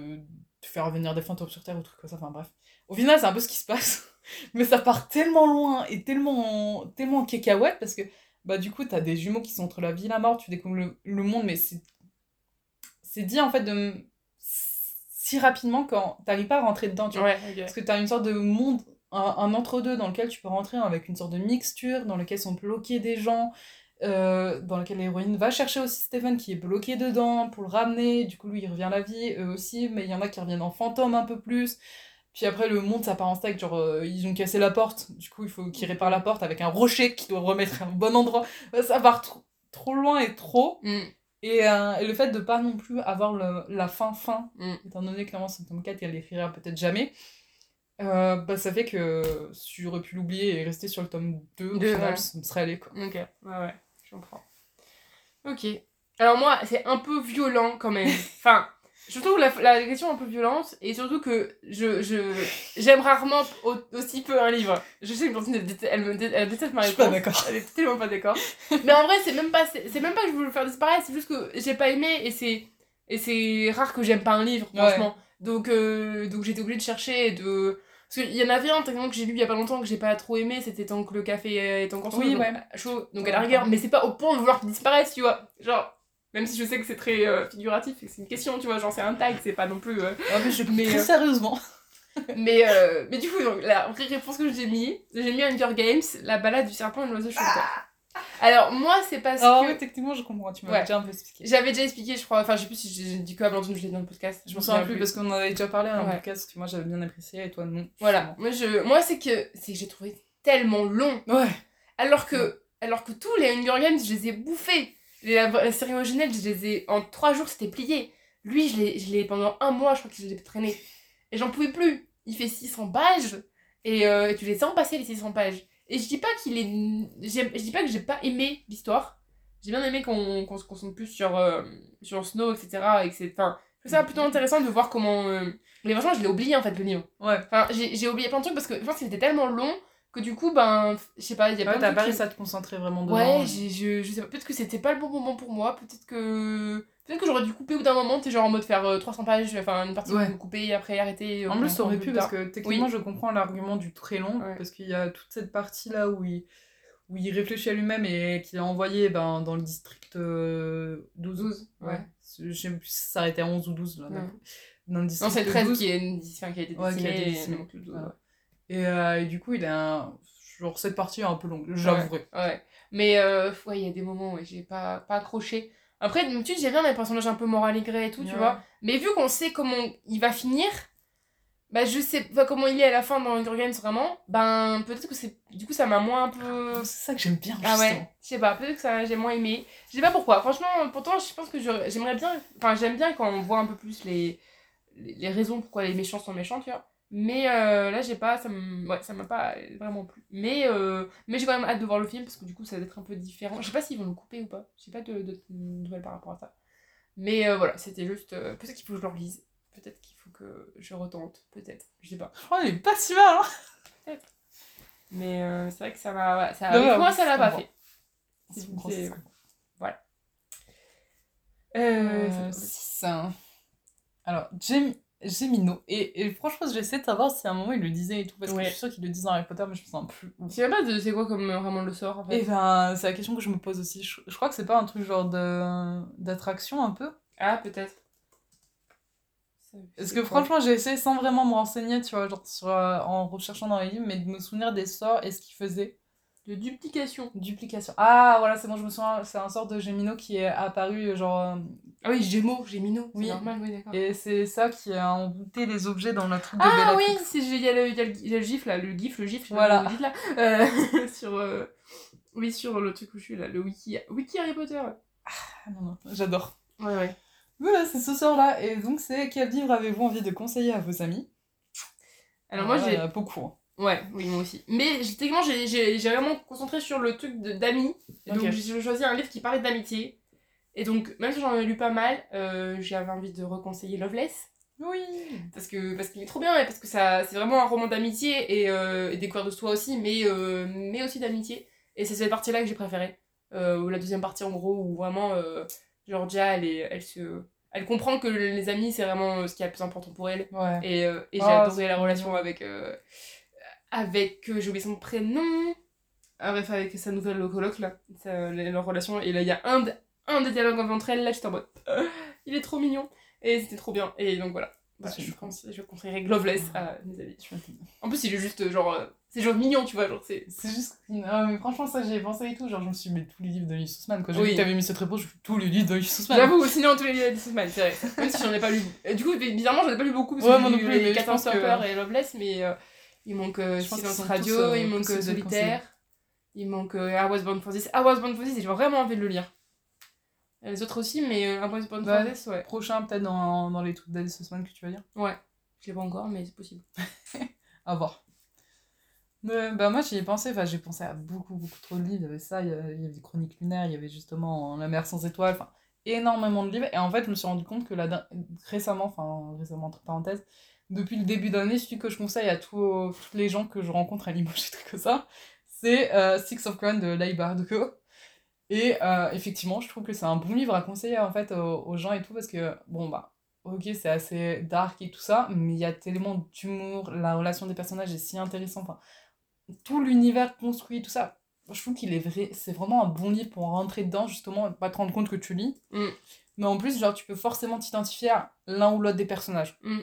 de faire revenir des fantômes sur Terre ou truc comme ça, enfin bref. Au final, c'est un peu ce qui se passe, mais ça part tellement loin et tellement, tellement en cacahuète parce que, bah, du coup, t'as des jumeaux qui sont entre la vie et la mort, tu découvres le, le monde, mais c'est. C'est dit en fait de. si rapidement quand t'arrives pas à rentrer dedans, tu vois. Ouais. Parce que t'as une sorte de monde, un, un entre-deux dans lequel tu peux rentrer avec une sorte de mixture, dans lequel sont bloqués des gens, euh, dans lequel l'héroïne va chercher aussi Stephen qui est bloqué dedans pour le ramener. Du coup, lui, il revient à la vie, eux aussi, mais il y en a qui reviennent en fantôme un peu plus. Puis après, le monde, ça part en steak, genre, euh, ils ont cassé la porte, du coup, il faut qu'ils réparent la porte avec un rocher qui doit remettre à un bon endroit. Ça part trop, trop loin et trop. Mm. Et, euh, et le fait de pas non plus avoir le- la fin fin, Mm. étant donné que clairement c'est le tome 4 et elle écrira peut-être jamais, euh, bah ça fait que si j'aurais pu l'oublier et rester sur le tome 2, au Deux, final, ouais. ça me serait allé quoi. Ok, ouais, ouais, je comprends. Ok. Alors moi, c'est un peu violent quand même. Enfin, je trouve la, la question un peu violente et surtout que je je j'aime rarement au- aussi peu un livre. Je sais que Blandine, elle, elle, me dé- elle déteste ma Je suis pas réponse. d'accord. Elle est tellement pas d'accord. Mais en vrai, c'est même pas c'est même pas que je veux le faire disparaître, c'est juste que j'ai pas aimé et c'est et c'est rare que j'aime pas un livre, Ouais. franchement. Donc euh, donc j'étais obligée de chercher et de parce qu'il y en avait un que j'ai lu il y a pas longtemps que j'ai pas trop aimé, c'était tant que le café est encore chaud. Oui, ouais. chaud. Donc à la rigueur, mais c'est pas au point de vouloir qu'il disparaisse, tu vois. Genre même si je sais que c'est très euh, figuratif et que c'est une question, tu vois, genre c'est un tag, c'est pas non plus euh, Ah, mais je Mais, très euh, sérieusement. mais, euh, mais du coup, donc, la vraie réponse que j'ai mis, j'ai mis Hunger Games, la balade du serpent et de l'oiseau chanteur. Alors, moi, c'est parce Ah que. oui, techniquement, je comprends, tu m'as Ouais. déjà un peu expliqué. J'avais déjà expliqué, je crois. Enfin, je sais plus si j'ai dit que à Blandine, je l'ai dit dans le podcast. Je me souviens plus parce qu'on en avait déjà parlé dans Ouais. podcast que moi j'avais bien apprécié et toi non. Voilà. Moi, je... moi c'est que, c'est que j'ai trouvé tellement long. Ouais. Alors que, alors que tous les Hunger Games, je les ai bouffés. La, la série originelle, je les ai. En trois jours, c'était plié. Lui, je l'ai pendant un mois, je crois que je l'ai traîné. Et j'en pouvais plus. Il fait 600 pages. Et euh, tu les sens passer, les 600 pages. Et je dis pas qu'il est. Je dis pas que j'ai pas aimé l'histoire. J'ai bien aimé qu'on qu'on se concentre plus sur, euh, sur Snow, etc. Et que c'est. Enfin, je trouve ça plutôt intéressant de voir comment. euh, Mais franchement, je l'ai oublié en fait, le livre. Ouais. Enfin, j'ai j'ai oublié plein de trucs parce que je pense que c'était tellement long que du coup, ben. Je sais pas, il y a Ouais, t'as trucs pas réussi à te concentrer vraiment dedans. Ouais, j'ai- je, je sais pas, peut-être que c'était pas le bon moment pour moi, peut-être que. Peut-être que j'aurais dû couper au bout d'un moment, t'es genre en mode faire euh, 300 pages, enfin une partie Ouais. couper et après arrêter. euh, En plus, t'aurais peu pu, parce que techniquement, je comprends l'argument du très long, Ouais. parce qu'il y a toute cette partie-là où il, où il réfléchit à lui-même et qu'il a envoyé ben, dans le district euh, 12. 12, ouais. Je sais plus si ça s'arrêtait à 11 ou 12, là, d'un Ouais. coup. Dans le Non, district c'est le 13 12. qui, est, enfin, qui a été Ouais, qui a décimé. été 12, ouais. Et, euh, et du coup, il a un... Genre, cette partie est un peu longue, j'avouerai. Ouais. Mais euh, ouais, il y a des moments où j'ai pas, pas accroché. Après, d'habitude, j'aime bien les personnages un peu moral et tout, tu vois. Mais vu qu'on sait comment il va finir, bah je sais pas comment il est à la fin dans Hunger Games vraiment, ben peut-être que c'est. Du coup, ça m'a moins un peu. C'est ça que j'aime bien, Ah justement. ouais, je sais pas, peut-être que ça j'ai moins aimé. Je sais pas pourquoi. Franchement, pourtant, je pense que j'aimerais bien. Enfin, j'aime bien quand on voit un peu plus les, les raisons pourquoi les méchants sont méchants, tu vois. Mais euh, là, j'ai pas. Ça me- ouais, ça m'a pas vraiment plu. Mais, euh, mais j'ai quand même hâte de voir le film parce que du coup, ça va être un peu différent. Je sais pas s'ils vont le couper ou pas. J'ai pas de, de, nouvelles par rapport à ça. Mais euh, voilà, c'était juste. peut-être qu'il faut que je le relise. Peut-être qu'il faut que je retente. Peut-être. Je sais pas. Je qu'il est pas si mal, hein Mais c'est vrai que ça m'a. ouais, ça, avec moi, je ça l'a pas fait. C'est scène. Euh, Euh, c'est- c'est un- Alors, Jem- Gemino. Et, et franchement, j'essaie de savoir si à un moment il le disait et tout, parce que Ouais. je suis sûre qu'il le disait dans Harry Potter, mais je me sens plus. Même pas de c'est quoi comme euh, vraiment le sort en fait? Et ben, c'est la question que je me pose aussi. Je, je crois que c'est pas un truc genre de d'attraction un peu? Ah, peut-être. Parce que franchement, j'ai essayé sans vraiment me renseigner, tu vois, genre sur, euh, en recherchant dans les livres, mais de me souvenir des sorts et ce qu'il faisait. De duplication. Duplication. Ah, voilà, c'est bon, je me souviens, c'est un sort de Gémino qui est apparu, genre. euh, Ah oui, Gémeaux, Gémino. Oui. Normal, oui, d'accord. Et c'est ça qui a embouté les objets dans la truc de Ah Bellatrix. oui, c'est- il y, le- y, le- y a le gif là, le gif, le gif, Voilà. vous dites, là. Euh, sur. euh, Oui, sur le truc où je suis là, le wiki. Wiki Harry Potter. Ah, non, non, j'adore. Ouais, ouais. Voilà, c'est ce sort-là. Et donc, c'est quel livre avez-vous envie de conseiller à vos amis? Alors moi, Voilà, j'ai. beaucoup. Ouais, oui, moi aussi. Mais techniquement, j'ai- vraiment concentré sur le truc d'amis. Donc j'ai choisi un livre qui parlait d'amitié. Et donc, même si j'en ai lu pas mal, euh, j'avais envie de reconseiller Loveless. Oui. Parce que parce qu'il est trop bien, et parce que ça c'est vraiment un roman d'amitié et, euh, et découverte de soi aussi, mais, euh, mais aussi d'amitié. Et c'est cette partie-là que j'ai préférée. Euh, ou la deuxième partie, en gros, où vraiment Georgia, elle, est, elle, se, elle comprend que les amis, c'est vraiment ce qui est le plus important pour elle. Ouais. Et, euh, et j'ai Ah, adoré la relation avec. euh, avec. euh, j'ai oublié son prénom. Ah, bref, avec sa nouvelle coloc, là. Ça, leur relation. Et là, il y a un, un des dialogues entre elles, là, j'étais en mode. euh, il est trop mignon. Et c'était trop bien. Et donc voilà. C'est je, conseillerais Gloveless à mes amis. En plus, il est juste genre. euh, c'est genre mignon, tu vois. Genre, c'est. C'est juste. Ah, mais franchement, ça, j'y ai pensé et tout. Genre, je me suis mis tous les livres de Sussman. Quand j'ai Oui. vu que t'avais mis cette réponse, je tous les livres de Lee Sussman. J'avoue, sinon, tous les livres de Sussman, c'est vrai. Même si j'en ai pas lu. Et du coup, bizarrement, j'en ai pas lu beaucoup. Parce Ouais, que moi j'ai non lu plus, les je 14 pense que- et Loveless, mais euh, il manque euh, Silence Radio, tous, euh, il manque euh, Solitaire, il manque I Was Born for This. I Was Born for This, j'ai vraiment envie de le lire. Les autres aussi, mais I Was Born for Ouais. This, ouais. Prochain, peut-être dans, dans les trucs d'Alice Sussman que tu vas lire. Ouais, je l'ai pas encore, mais c'est possible. À voir. Mais, bah moi j'y ai pensé, enfin j'ai pensé à beaucoup beaucoup trop de livres, il y avait ça, il y avait, il y avait des chroniques lunaires, il y avait justement La mer sans étoiles, enfin énormément de livres et en fait je me suis rendu compte que din- récemment, enfin récemment entre parenthèses, depuis le début d'année, celui que je conseille à tous les gens que je rencontre à Limoges et trucs comme ça, c'est euh, Six of Crown de Leigh Bardugo. Et euh, effectivement, je trouve que c'est un bon livre à conseiller en fait aux, aux gens et tout parce que bon bah ok c'est assez dark et tout ça, mais il y a tellement d'humour, la relation des personnages est si intéressante, enfin tout l'univers construit, tout ça. Je trouve qu'il est vrai, c'est vraiment un bon livre pour rentrer dedans justement, et pas te rendre compte que tu lis. Mm. Mais en plus, genre tu peux forcément t'identifier à l'un ou l'autre des personnages. Mm.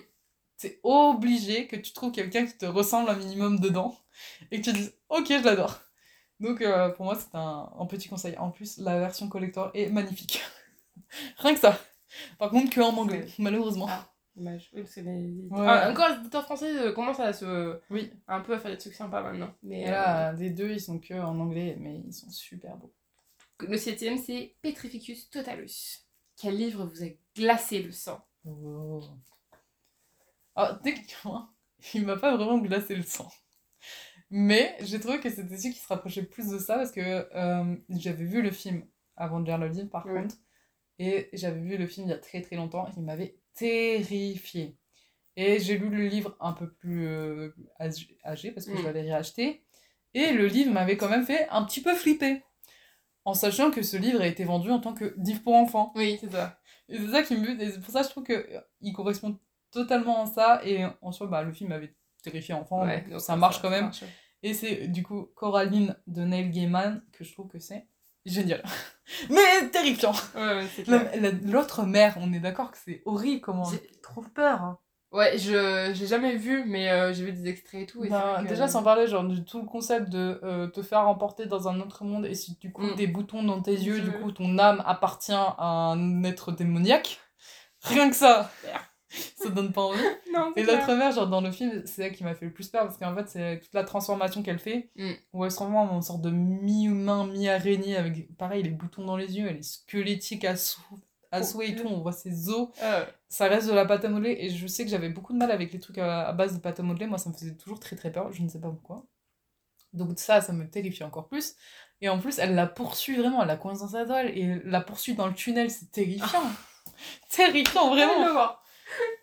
C'est obligé que tu trouves quelqu'un qui te ressemble un minimum dedans et que tu dises ok je l'adore. Donc euh, pour moi c'est un, un petit conseil. En plus la version collector est magnifique. Rien que ça. Par contre que en anglais malheureusement. Ah. Dommage. Oui, parce que les... Ouais. Ah, encore les éditeurs français euh, commencent à se. Oui. un peu à faire des trucs sympas maintenant. Mais Et là les deux ils sont que en anglais mais ils sont super beaux. euh, le septième, c'est Petrificus Totalus. Quel livre vous a glacé le sang? Oh. Alors, techniquement, il m'a pas vraiment glacé le sang. Mais j'ai trouvé que c'était celui qui se rapprochait plus de ça parce que euh, j'avais vu le film avant de lire le livre, par Ouais. contre. Et j'avais vu le film il y a très très longtemps. Il m'avait terrifié. Et j'ai lu le livre un peu plus euh, âgé parce que je Mm. l'avais réacheté. Et le livre m'avait quand même fait un petit peu flipper. En sachant que ce livre a été vendu en tant que livre pour enfants. Oui, c'est ça. Et c'est ça qui me bute, et c'est pour ça que je trouve qu'il correspond totalement à ça, et en soi, bah, le film avait terrifié enfant, Ouais, donc ça marche quand même. marche. Et c'est du coup Coraline de Neil Gaiman que je trouve que c'est génial. Mais terrifiant Ouais, ouais, L'autre mère, on est d'accord que c'est horrible, comment J'ai- trop peur. hein. Ouais, je j'ai jamais vu, mais euh, j'ai vu des extraits et tout. Et Ben, que- Déjà, sans parler genre du tout le concept de euh, te faire emporter dans un autre monde, et si du coup Mm. des boutons dans tes yeux, Je- du coup ton âme appartient à un être démoniaque, rien que ça, ça donne pas envie. Non, Et l'autre mère, genre dans le film, c'est elle qui m'a fait le plus peur parce qu'en fait, c'est toute la transformation qu'elle fait Mm. où elle se transforme en sorte de mi-humain, mi-araignée avec pareil les boutons dans les yeux, elle est squelettique à, sou- à souhait et tout, on voit ses os. Euh, Ça reste de la pâte à modeler et je sais que j'avais beaucoup de mal avec les trucs à, à base de pâte à modeler, moi ça me faisait toujours très très peur, je ne sais pas pourquoi. Donc ça, ça me terrifie encore plus. Et en plus, elle la poursuit vraiment, elle la coince dans sa toile et la poursuit dans le tunnel, c'est terrifiant. terrifiant, J'ai envie de vraiment.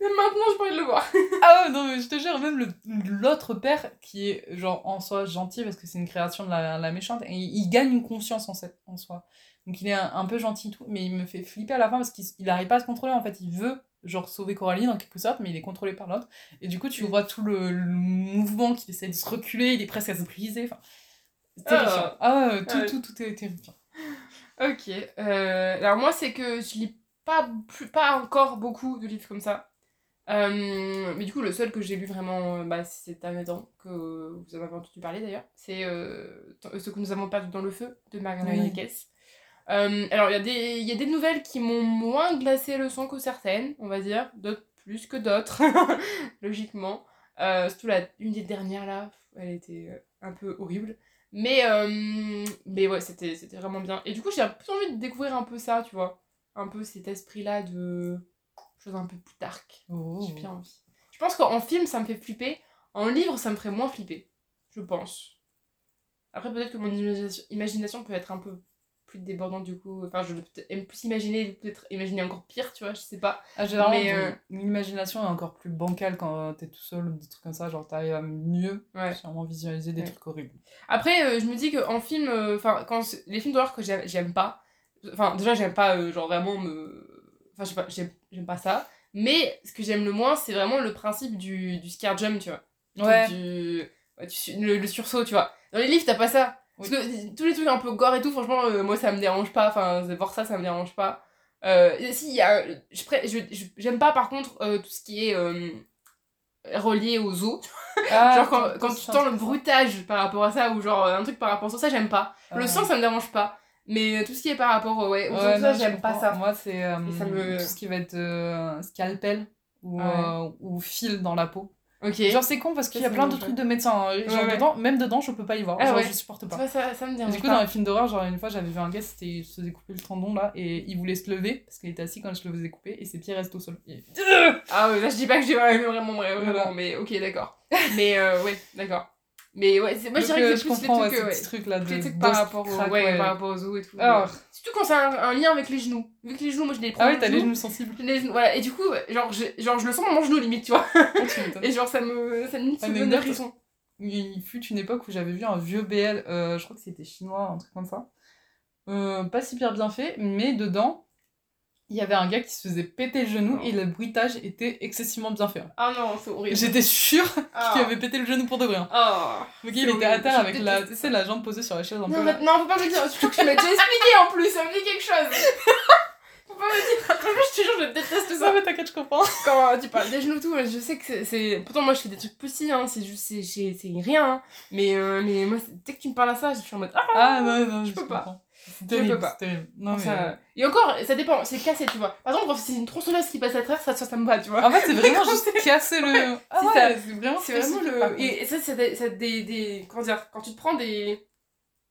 Mais maintenant, envie de le voir. Ah ouais, non, mais je te jure, même l'autre père, qui est genre en soi gentil parce que c'est une création de la, la méchante, et il, il gagne une conscience en, cette- en soi. Donc il est un, un peu gentil tout, mais il me fait flipper à la fin parce qu'il il arrive pas à se contrôler en fait. Il veut genre sauver Coraline en quelque sorte, mais il est contrôlé par l'autre. Et du coup, tu Mm. vois tout le, le mouvement qu'il essaie de se reculer, il est presque à se briser. Enfin, c'est terrifiant. Ah. Ah, ouais, tout, Ah ouais. tout, tout est terrifiant. Ok. euh, alors moi, c'est que je lis pas, plus, pas encore beaucoup de livres comme ça. Euh, mais du coup, le seul que j'ai lu vraiment, euh, bah, c'est Tanadan, que vous en avez entendu parler d'ailleurs. C'est euh, Ce que nous avons perdu dans le feu de Mariana Oui. Enriquez. Alors, il y, a des- il y a des nouvelles qui m'ont moins glacé le sang que certaines, on va dire. D'autres plus que d'autres, logiquement. Surtout la, une des dernières là, elle était un peu horrible. Mais, mais ouais, c'était c'était vraiment bien. Et du coup, j'ai un peu envie de découvrir un peu ça, tu vois. Un peu cet esprit-là de choses un peu plus dark. Oh. J'ai bien envie. Je pense qu'en film, ça me fait flipper. En livre, ça me ferait moins flipper. Je pense. Après, peut-être que mon imagination, peut être un peu plus débordante du coup. Enfin, je vais plus imaginer, peut-être imaginer encore pire, tu vois, je sais pas. Ah, généralement, Mais, ton euh, l'imagination est encore plus bancale quand t'es tout seul ou des trucs comme ça. Genre, t'arrives à mieux Ouais. sûrement visualiser des Ouais. trucs horribles. Après, euh, je me dis qu'en film, euh, enfin, quand les films d'horreur que j'aime pas, enfin, déjà, j'aime pas, euh, genre vraiment me. Enfin, je sais pas, j'aime j'aime pas ça. Mais ce que j'aime le moins, c'est vraiment le principe du, du scare jump, tu vois. Ouais. Du, ouais, du su- le, le sursaut, tu vois. Dans les livres, t'as pas ça. Parce que tous les trucs un peu gore et tout, franchement, euh, moi, ça me dérange pas. Enfin, voir ça, ça me dérange pas. Euh, si, y a. je pré- je- je- J'aime pas, par contre, euh, tout ce qui est euh, relié aux os. Ah, genre, quand, quand tu sens le bruitage par rapport à ça, ou genre euh, un truc par rapport à ça, ça, j'aime pas. Le Ah. sang, ça me dérange pas. Mais tout ce qui est par rapport au- ouais, aux Ouais, je j'aime pas ça. Moi, c'est euh, me- tout ce qui va être euh, scalpel ou, Ouais. euh, ou fil dans la peau. Ok. Genre, c'est con parce qu'il y a plein de trucs de médecins. hein. Genre, dedans, même dedans, je peux pas y voir. Ah genre, ouais. je supporte pas. vois, ça, ça me Et dérange du coup, pas. dans les films d'horreur, genre une fois j'avais vu un gars, c'était, il se faisait couper le tendon là, et il voulait se lever parce qu'il était assis quand je le faisais couper, et ses pieds restent au sol. Et- Ah ouais, là je dis pas que j'ai vraiment, vraiment, vraiment, Voilà. mais ok, d'accord. mais euh, ouais, d'accord. Mais ouais, moi je dirais que c'est plus les trucs, ouais, euh, ouais, là de les trucs par rapport, au, ouais, ouais. par rapport aux os et tout. Ah. ouais. Surtout quand c'est un, un lien avec les genoux. Vu que les genoux, moi je les prends. Ah au t'as les genou, genoux sensibles. j'ai les genoux, Voilà, et du coup, genre je, genre je le sens dans mon genou limite, tu vois. M'étonnes. Et genre ça me, ça me ça me donne frissons. Il fut une époque où j'avais vu un vieux BL, euh, je crois que c'était chinois, un truc comme ça. Euh, pas super bien fait, mais dedans, il y avait un gars qui se faisait péter le genou Oh. et le bruitage était excessivement bien fait. hein. Ah non, c'est horrible. J'étais sûre Ah. qu'il avait pété le genou pour de vrai. hein. Ah. Il était à terre Je avec la, tu sais, la jambe posée sur la chaise un Non, peu. mais- là. non, faut pas me dire. Surtout que tu m'as déjà expliqué en plus, ça me dit quelque chose. faut pas me dire. Après, je te jure, je déteste ça. Mais t'inquiète, je comprends. quand euh, tu parles des genoux tout, je sais que c'est-. Pourtant, moi je fais des trucs petits, hein, c'est juste. C'est rien. hein. Mais, euh, mais moi, dès que tu me parles à ça, je suis en mode. Ah, Ah non, non, je, peux pas. Je terrible, peux pas. terrible. Non, mais... ça- Et encore, ça dépend, c'est cassé, tu vois. Par exemple, quand c'est une tronçonneuse qui passe à travers, ça, ça, ça me va, tu vois. En fait, c'est vraiment juste casser le... Ah Si, ouais, ça- c'est vraiment C'est le. Et, et ça, c'est des, des, des. Comment dire Quand tu te prends des.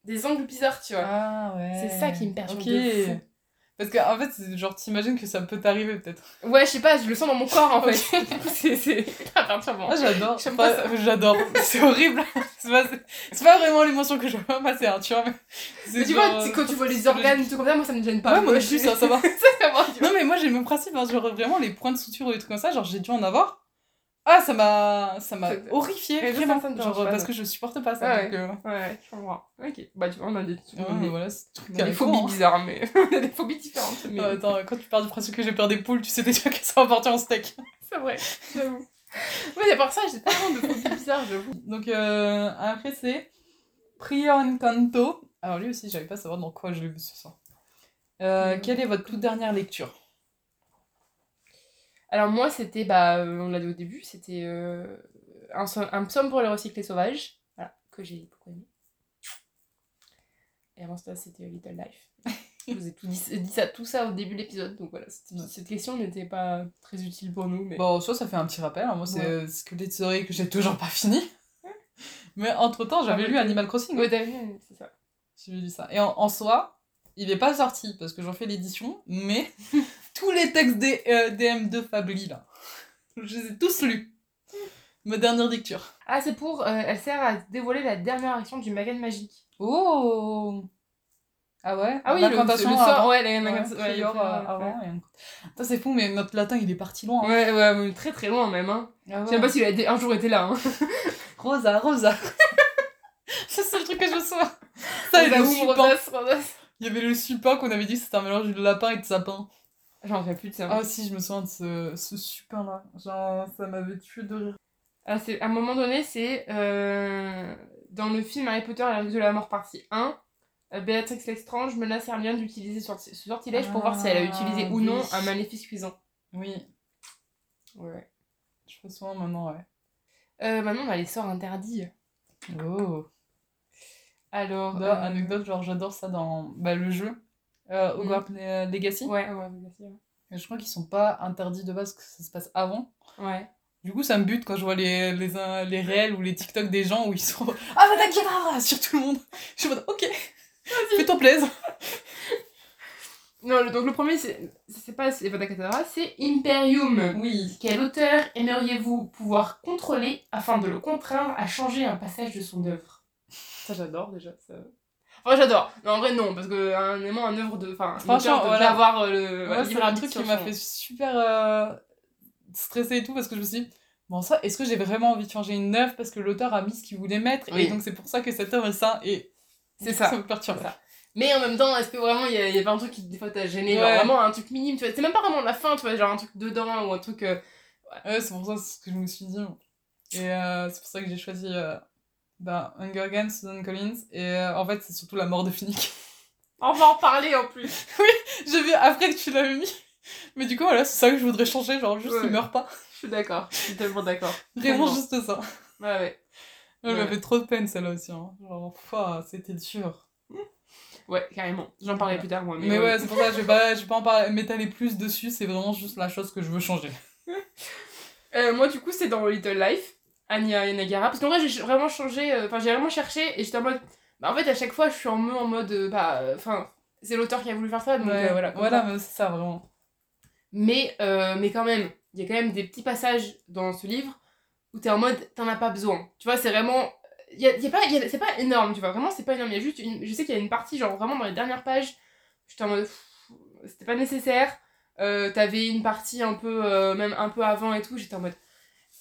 Des angles bizarres, tu vois. Ah ouais. C'est ça qui me perturbe. Parce qu'en en fait, genre, t'imagines que ça peut t'arriver peut-être. Ouais, je sais pas, je le sens dans mon corps en fait. C'est. C'est perturbant. Ah, j'adore. Enfin. J'adore. C'est horrible. C'est pas, pas vraiment l'émotion que je vois passer, hein, tu vois. Mais, Mais tu genre, vois, quand tu vois les psychologique. organes, tout comme ça, moi ça me gêne pas. Ouais, moi je suis- ça, ça va. ça, ça va. Non, mais moi j'ai le même principe, hein, genre vraiment les points de suture ou des trucs comme ça, genre j'ai dû en avoir. Ah, ça m'a ça m'a horrifié, ça, vraiment. ça genre parce que je supporte pas ça. Ouais. donc, euh, Ouais, je comprends. Ok, bah tu vois, on a des, on a des- voilà, on a des phobies bizarres, mais on a des phobies différentes. Mais attends, quand tu pars du principe que j'ai peur des poules, tu sais déjà que ça va partir en steak. c'est vrai, j'avoue. Ouais, à part ça, j'ai tellement de phobies bizarres, j'avoue. Donc euh, après c'est Prion Kanto. Alors lui aussi, j'avais pas à savoir dans quoi je l'ai vu ce soir. Euh, quelle est votre toute dernière lecture? Alors moi, c'était, bah, euh, on l'a dit au début, c'était euh, un, un psaume pour les recyclés sauvages, voilà, que j'ai beaucoup aimé. Et avant ça, c'était Little Life. Je vous ai tout dit, dit ça, tout ça au début de l'épisode, donc voilà, cette, Ouais. cette question n'était pas très utile pour nous, mais... Bon, soit ça fait un petit rappel, hein, moi c'est Ouais. euh, Squelette Souris que j'ai toujours pas fini. Mais entre temps, j'avais Ah, lu Animal Crossing. Ouais, t'as vu, c'est ça. J'ai lu ça. Et en, en soi, il est pas sorti parce que j'en fais l'édition, mais tous les textes des euh, DM2 Fably là, je les ai tous lus. Ma dernière lecture. Ah, c'est pour... euh, elle sert à dévoiler la dernière action du Magan magique. Oh Ah ouais? Ah oui, le, le L'incantation sort, ouais, Ouais, ouais, ouais, euh, ouais. avant. et c'est fou, mais notre latin il est parti loin. hein. Ouais, ouais, très très loin même, hein. Ah Je sais pas s'il a été- un jour été là, hein. Rosa, Rosa. ça, c'est le truc que je souviens. Ça, le supin. Il y avait le supin qu'on avait dit c'était un mélange de lapin et de sapin. J'en fais plus de ça. Ah si, je me souviens de ce, ce supin là. Genre, ça m'avait tué de rire. Alors, c'est- à un moment donné, c'est euh, dans le film Harry Potter et la Relique de la mort partie 1, euh, Béatrix Lestrange menace Hermione d'utiliser ce sorti- ce sortilège pour voir si elle a utilisé ou non Ah, oui. un maléfice cuisant. Oui. Ouais. Je fais souvent maintenant, ouais. Euh, maintenant, on a les sorts interdits. Oh. Alors. Bah, euh, anecdote, genre j'adore ça dans bah, le jeu euh, Hogwarts euh, Legacy. Ouais, ouais, Legacy, ouais. Je crois qu'ils sont pas interdits de base, que ça se passe avant. Ouais. Du coup, ça me bute quand je vois les, les, les réels ou les TikTok des gens où ils sont Ah, bah d'accord sur tout le monde. Je suis en mode Ok, fais-toi plaisir. Non, le- donc le premier, c'est c'est pas Avada Kedavra, c'est Imperium. Oui. Quel auteur aimeriez-vous pouvoir contrôler afin de le contraindre à changer un passage de son œuvre? Ça, j'adore déjà. Ça... Enfin, j'adore. Non, en vrai, non, parce que un aimant, un œuvre de. Enfin, Franchement, devrait voilà. avoir euh, le. Ouais, c'est un truc qui m'a fait super euh, stresser et tout parce que je me suis dit, bon, ça, est-ce que j'ai vraiment envie de changer une œuvre parce que l'auteur a mis ce qu'il voulait mettre Oui. et donc c'est pour ça que cette œuvre est ça et C'est ça. ça me perturbe. Ça. Mais en même temps, est-ce que vraiment il y, y a pas un truc qui des fois t'a gêné genre Ouais. Vraiment un truc minime, tu vois? C'est même pas vraiment la fin, tu vois, genre un truc dedans ou un truc. euh, Ouais, c'est pour ça ce que je me suis dit. Et euh, c'est pour ça que j'ai choisi euh, bah, Hunger Games, Susan Collins. Et euh, en fait, c'est surtout la mort de Finnick. On va en parler en plus. j'ai vu après que tu l'avais mis. Mais du coup, voilà, c'est ça que je voudrais changer. Genre, juste, Ouais. il meurt pas. Je suis d'accord. Je suis tellement d'accord. Vraiment, Vraiment. juste ça. Ouais, ouais. Elle Ouais. m'a fait trop de peine, celle-là aussi. Hein. Genre, pouah, c'était dur. Ouais, carrément. J'en parlerai plus tard, moi. Mais, Mais, ouais. ouais, c'est pour ça que je vais pas, je vais pas en parler, m'étaler plus dessus. C'est vraiment juste la chose que je veux changer. Euh, moi, du coup, c'est dans Little Life, Anya Yanagara. Parce qu'en vrai, j'ai vraiment changé. euh, Enfin, j'ai vraiment cherché et j'étais en mode. Bah, en fait, à chaque fois, je suis en, en mode. euh, bah, euh, enfin, c'est l'auteur qui a voulu faire ça, donc Ouais, voilà. voilà, mais c'est ça, vraiment. Mais, mais quand même, il y a quand même des petits passages dans ce livre où t'es en mode. T'en as pas besoin. Tu vois, c'est vraiment. Y a, y a pas, y a- c'est pas énorme, tu vois. Vraiment, c'est pas énorme. Il y a juste une. Je sais qu'il y a une partie, genre vraiment dans les dernières pages, j'étais en mode. pff, C'était pas nécessaire. Euh, T'avais une partie un peu. euh, même un peu avant et tout, j'étais en mode.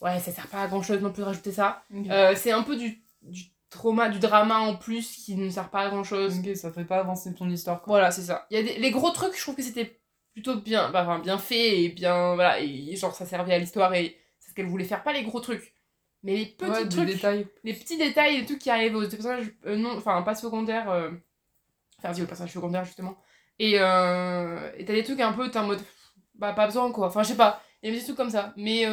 Ouais, ça sert pas à grand chose non plus de rajouter ça. Euh, c'est un peu du, du trauma, du drama en plus qui ne sert pas à grand chose. Ok, ça fait pas avancer ton histoire. Quoi. Voilà, c'est ça. Il y a des, les gros trucs, je trouve que c'était plutôt bien, bah, enfin, bien fait et bien. Voilà, et genre ça servait à l'histoire et c'est ce qu'elle voulait faire. Pas les gros trucs, mais les petits Ouais, trucs, détails. les petits détails, les trucs qui arrivent aux personnages, euh, non, enfin, pas secondaires. Euh, enfin, si, aux personnages secondaires justement. Et euh, et t'as des trucs un peu, t'es en mode. Bah, pas besoin quoi. Enfin, je sais pas. Il y a des trucs comme ça. Mais.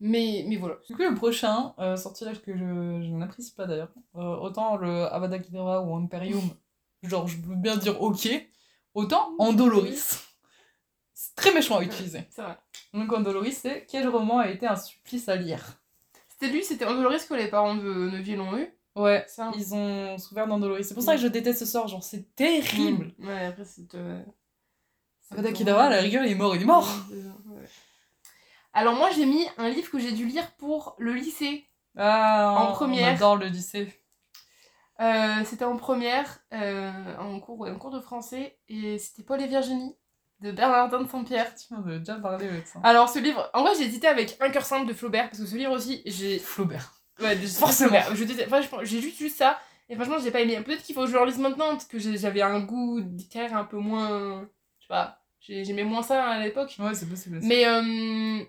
Mais, mais voilà. Du coup, le prochain euh, sortilège que je, je n'apprécie pas d'ailleurs, euh, autant le Avada Kedavra ou Imperium, genre je veux bien dire ok, autant Andoloris. C'est très méchant à utiliser. C'est vrai. Donc Andoloris, c'est quel roman a été un supplice à lire? C'était lui, c'était Andoloris que les parents de Neville l'ont eu. Ouais, ils ont souffert d'Andoloris. C'est pour ça que je déteste ce sort, genre c'est terrible. Mm. Ouais, après, c'est. euh, Avada. Kedavra, à la rigueur, il est mort, il est mort. Alors, moi, j'ai mis un livre que j'ai dû lire pour le lycée. Ah, En première. On adore le lycée. Euh, c'était en première, euh, en, cours, en cours de français, et c'était Paul et Virginie de Bernardin de Saint-Pierre. Tu m'en avais déjà parlé avec ça. Alors, ce livre, en vrai, j'ai hésité avec Un cœur simple de Flaubert, parce que ce livre aussi, j'ai. Flaubert. Ouais, Forcément. Flaubert. Je déteste- enfin, j'ai juste lu ça, et franchement, j'ai pas aimé. Peut-être qu'il faut que je le relise maintenant, parce que j'avais un goût littéraire un peu moins. Je sais pas, j'ai- j'aimais moins ça à l'époque. Ouais, c'est possible. Mais, euh,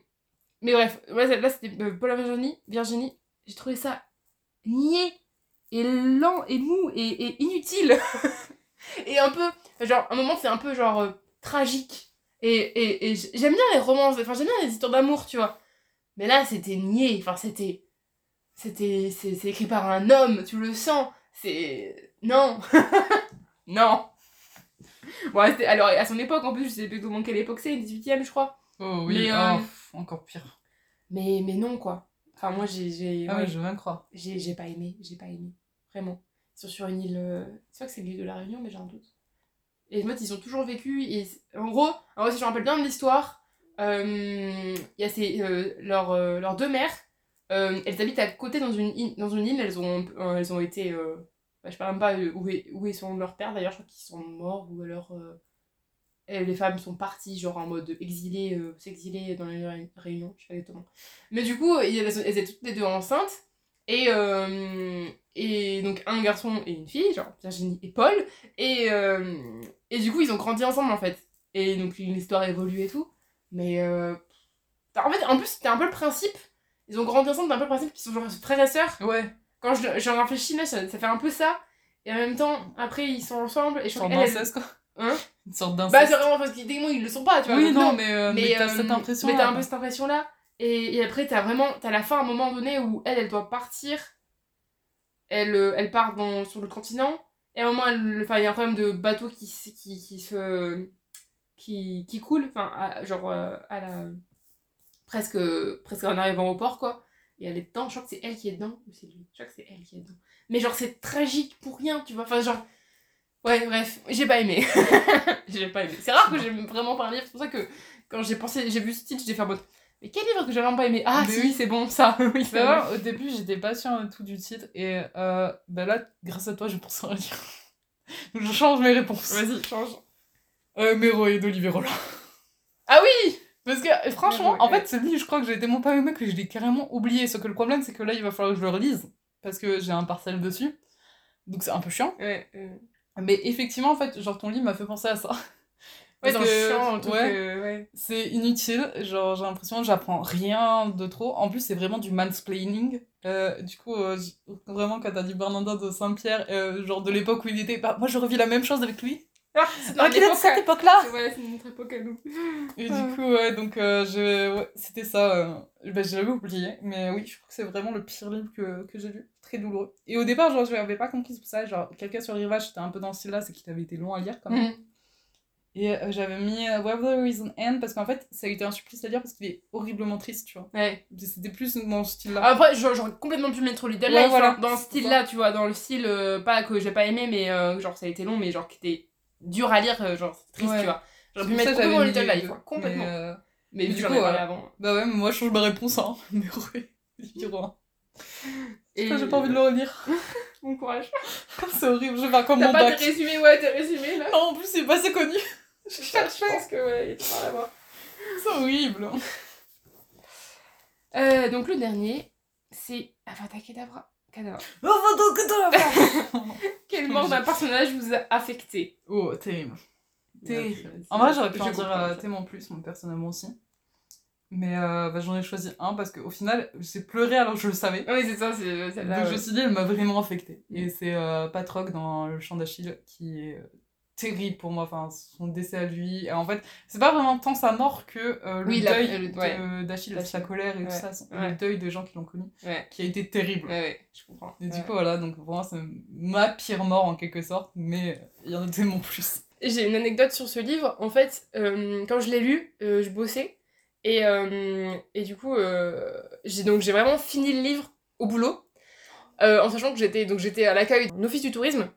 mais bref, là c'était euh, Paul et Virginie. Virginie, j'ai trouvé ça niais et lent et mou et, inutile. et un peu, genre, à un moment c'est un peu genre euh, tragique. Et, et, j'aime bien les romances, enfin j'aime bien les histoires d'amour, tu vois. Mais là c'était niais, enfin c'était. C'était. C'est écrit par un homme, tu le sens. C'est. Non Non Bon, alors à son époque en plus, je sais plus comment quelle époque c'est, 18ème je crois. Oh oui, Mais, oh, euh, pff, encore pire. Mais, mais non, quoi. Enfin, moi, j'ai j'ai Ah ouais, je veux bien croire. j'ai j'ai pas aimé. J'ai pas aimé. Vraiment. Ils sont sur une île... euh, C'est vrai que c'est l'île de la Réunion, mais j'ai un doute. Et en fait, ils ont toujours vécu. Et en gros, en si je me rappelle bien de l'histoire, euh, il y a ces, euh, leurs euh, leurs deux mères. elles habitent à côté dans une île. Dans une île elles, ont, elles ont été... bah, je sais même pas où, est- où ils sont leurs pères, d'ailleurs. Je crois qu'ils sont morts ou alors... les femmes sont parties, genre en mode exilées, euh, s'exiler dans les Ré- réunions, je sais pas exactement. Mais du coup, elles, elles étaient toutes les deux enceintes. Et, euh, et donc un garçon et une fille, genre Virginie et Paul. Et, euh, et du coup, ils ont grandi ensemble en fait. Et donc l'histoire évolue et tout. Mais euh, en fait, en plus, c'était un peu le principe. Ils ont grandi ensemble, c'est un peu le principe qu'ils sont genre frères et sœurs. Ouais, Quand je- j'en réfléchis là, ça, ça fait un peu ça. Et en même temps, après, ils sont ensemble. Et je crois d'inceste quoi. Hein? Une sorte Bah, c'est vraiment parce qu'ils techniquement, ils le sont pas, tu vois. oui, non, mais, euh, mais, t'as euh, cette impression mais t'as un peu cette impression là Et, et après, t'as vraiment. T'as la fin à un moment donné où elle, elle doit partir. Elle, euh, elle part dans, sur le continent. Et à un moment, il y a un problème de bateau qui, qui, qui se. qui, qui coule. Enfin, à- genre, euh, à la. presque, presque en arrivant au port, quoi. Et elle est dedans. Je crois que c'est elle qui est dedans. Ou c'est lui. Je crois que c'est elle qui est dedans. Mais genre, c'est tragique pour rien, tu vois. Enfin, genre. Ouais, bref, j'ai pas aimé. j'ai pas aimé. C'est rare que j'aime vraiment pas un livre. C'est pour ça que quand j'ai pensé, j'ai vu ce titre, j'ai fait en mode. Mais quel livre que j'ai vraiment pas aimé? Ah, si, oui. c'est bon, ça. oui, Bah bon. ouais, au début, j'étais pas sûre de tout du titre. Et euh, bah là, grâce à toi, je pense à. Donc je change mes réponses. Vas-y, change. Euh, Méroé d'Olivier Roland. Ah oui Parce que euh, franchement, Méroé, en ouais. fait, ce livre, je crois que j'ai tellement pas aimé que je l'ai carrément oublié. Sauf que le problème, c'est que là, il va falloir que je le relise. Parce que j'ai un parcelle dessus. Donc c'est un peu chiant. Ouais, euh, Mais effectivement, en fait, genre ton livre m'a fait penser à ça. ouais que, truc, ouais, euh, ouais. c'est inutile. Genre, j'ai l'impression que j'apprends rien de trop. En plus, c'est vraiment du mansplaining. Euh, du coup, euh, vraiment, quand t'as dit Bernardin de Saint-Pierre, euh, genre de l'époque où il était. Bah, moi, je revis la même chose avec lui. Ah, c'est Alors qu'il est de cette euh, époque-là c'est- Ouais, c'est notre époque à nous. Et Ah. du coup, ouais, donc euh, je... c'était ça. Euh... Bah, l'avais oublié. Mais oui, je crois que c'est vraiment le pire livre que, que j'ai lu. Très douloureux. Et au départ, genre, je l'avais pas compris pour ça. Genre, quelqu'un sur le rivage, c'était un peu dans ce style-là, c'est qu'il avait été long à lire quand même. Mhm. Et euh, j'avais mis Where There Is an End parce qu'en fait, ça a été un supplice à lire parce qu'il est horriblement triste, tu vois. Ouais. C'était plus dans ce style-là. Après, j'aurais complètement pu mettre Little Ouais, Life voilà, dans ce c'est style-là, tu vois, dans le style, euh, pas que j'ai pas aimé, mais euh, genre ça a été long, mais genre qui était dur à lire, genre c'est triste, Ouais. tu vois. J'aurais pu C'est mettre complètement Little Life, complètement. Mais, Mais, mais vu du coup, avant. Bah ouais, mais moi, je change ma réponse, hein. Mais ouais, numéro 1. Et... J'ai pas envie de le relire. Bon courage. c'est horrible, je vais comme T'as mon pas bac. tes résumés, ouais, tes résumés là Non, en plus, c'est pas assez connu. Je Je cherchais. pense que ouais, tu vas l'avoir. C'est horrible. Euh, donc le dernier, c'est Avada Kedavra. Kedavra. Quel mort d'un personnage vous a affecté? Oh, terrible. Terrible. En vrai, j'aurais pu je en dire euh, tellement plus, mon personnellement aussi. Mais euh, bah, j'en ai choisi un parce qu'au final, j'ai pleuré alors que je le savais. Oui, c'est ça, c'est celle-là. Donc je ouais. me suis dit, elle m'a vraiment affectée. Et c'est euh, Patroc dans Le Chant d'Achille qui est euh, terrible pour moi. Enfin, son décès à lui. Et en fait, c'est pas vraiment tant sa mort que euh, le Oui, deuil le- de- ouais. d'Achille, D'Achille. sa colère et Ouais. tout ça. son- Ouais. Le deuil des gens qui l'ont connu. Ouais, Qui a été terrible. ouais, ouais, je comprends. Et du Ouais. coup, voilà, donc pour moi, c'est ma pire mort en quelque sorte. Mais il y en a tellement plus. J'ai une anecdote sur ce livre. En fait, euh, quand je l'ai lu, euh, je bossais. Et, euh, et du coup, euh, j'ai donc j'ai vraiment fini le livre au boulot. euh, en sachant que j'étais donc j'étais à l'accueil d'un office du tourisme.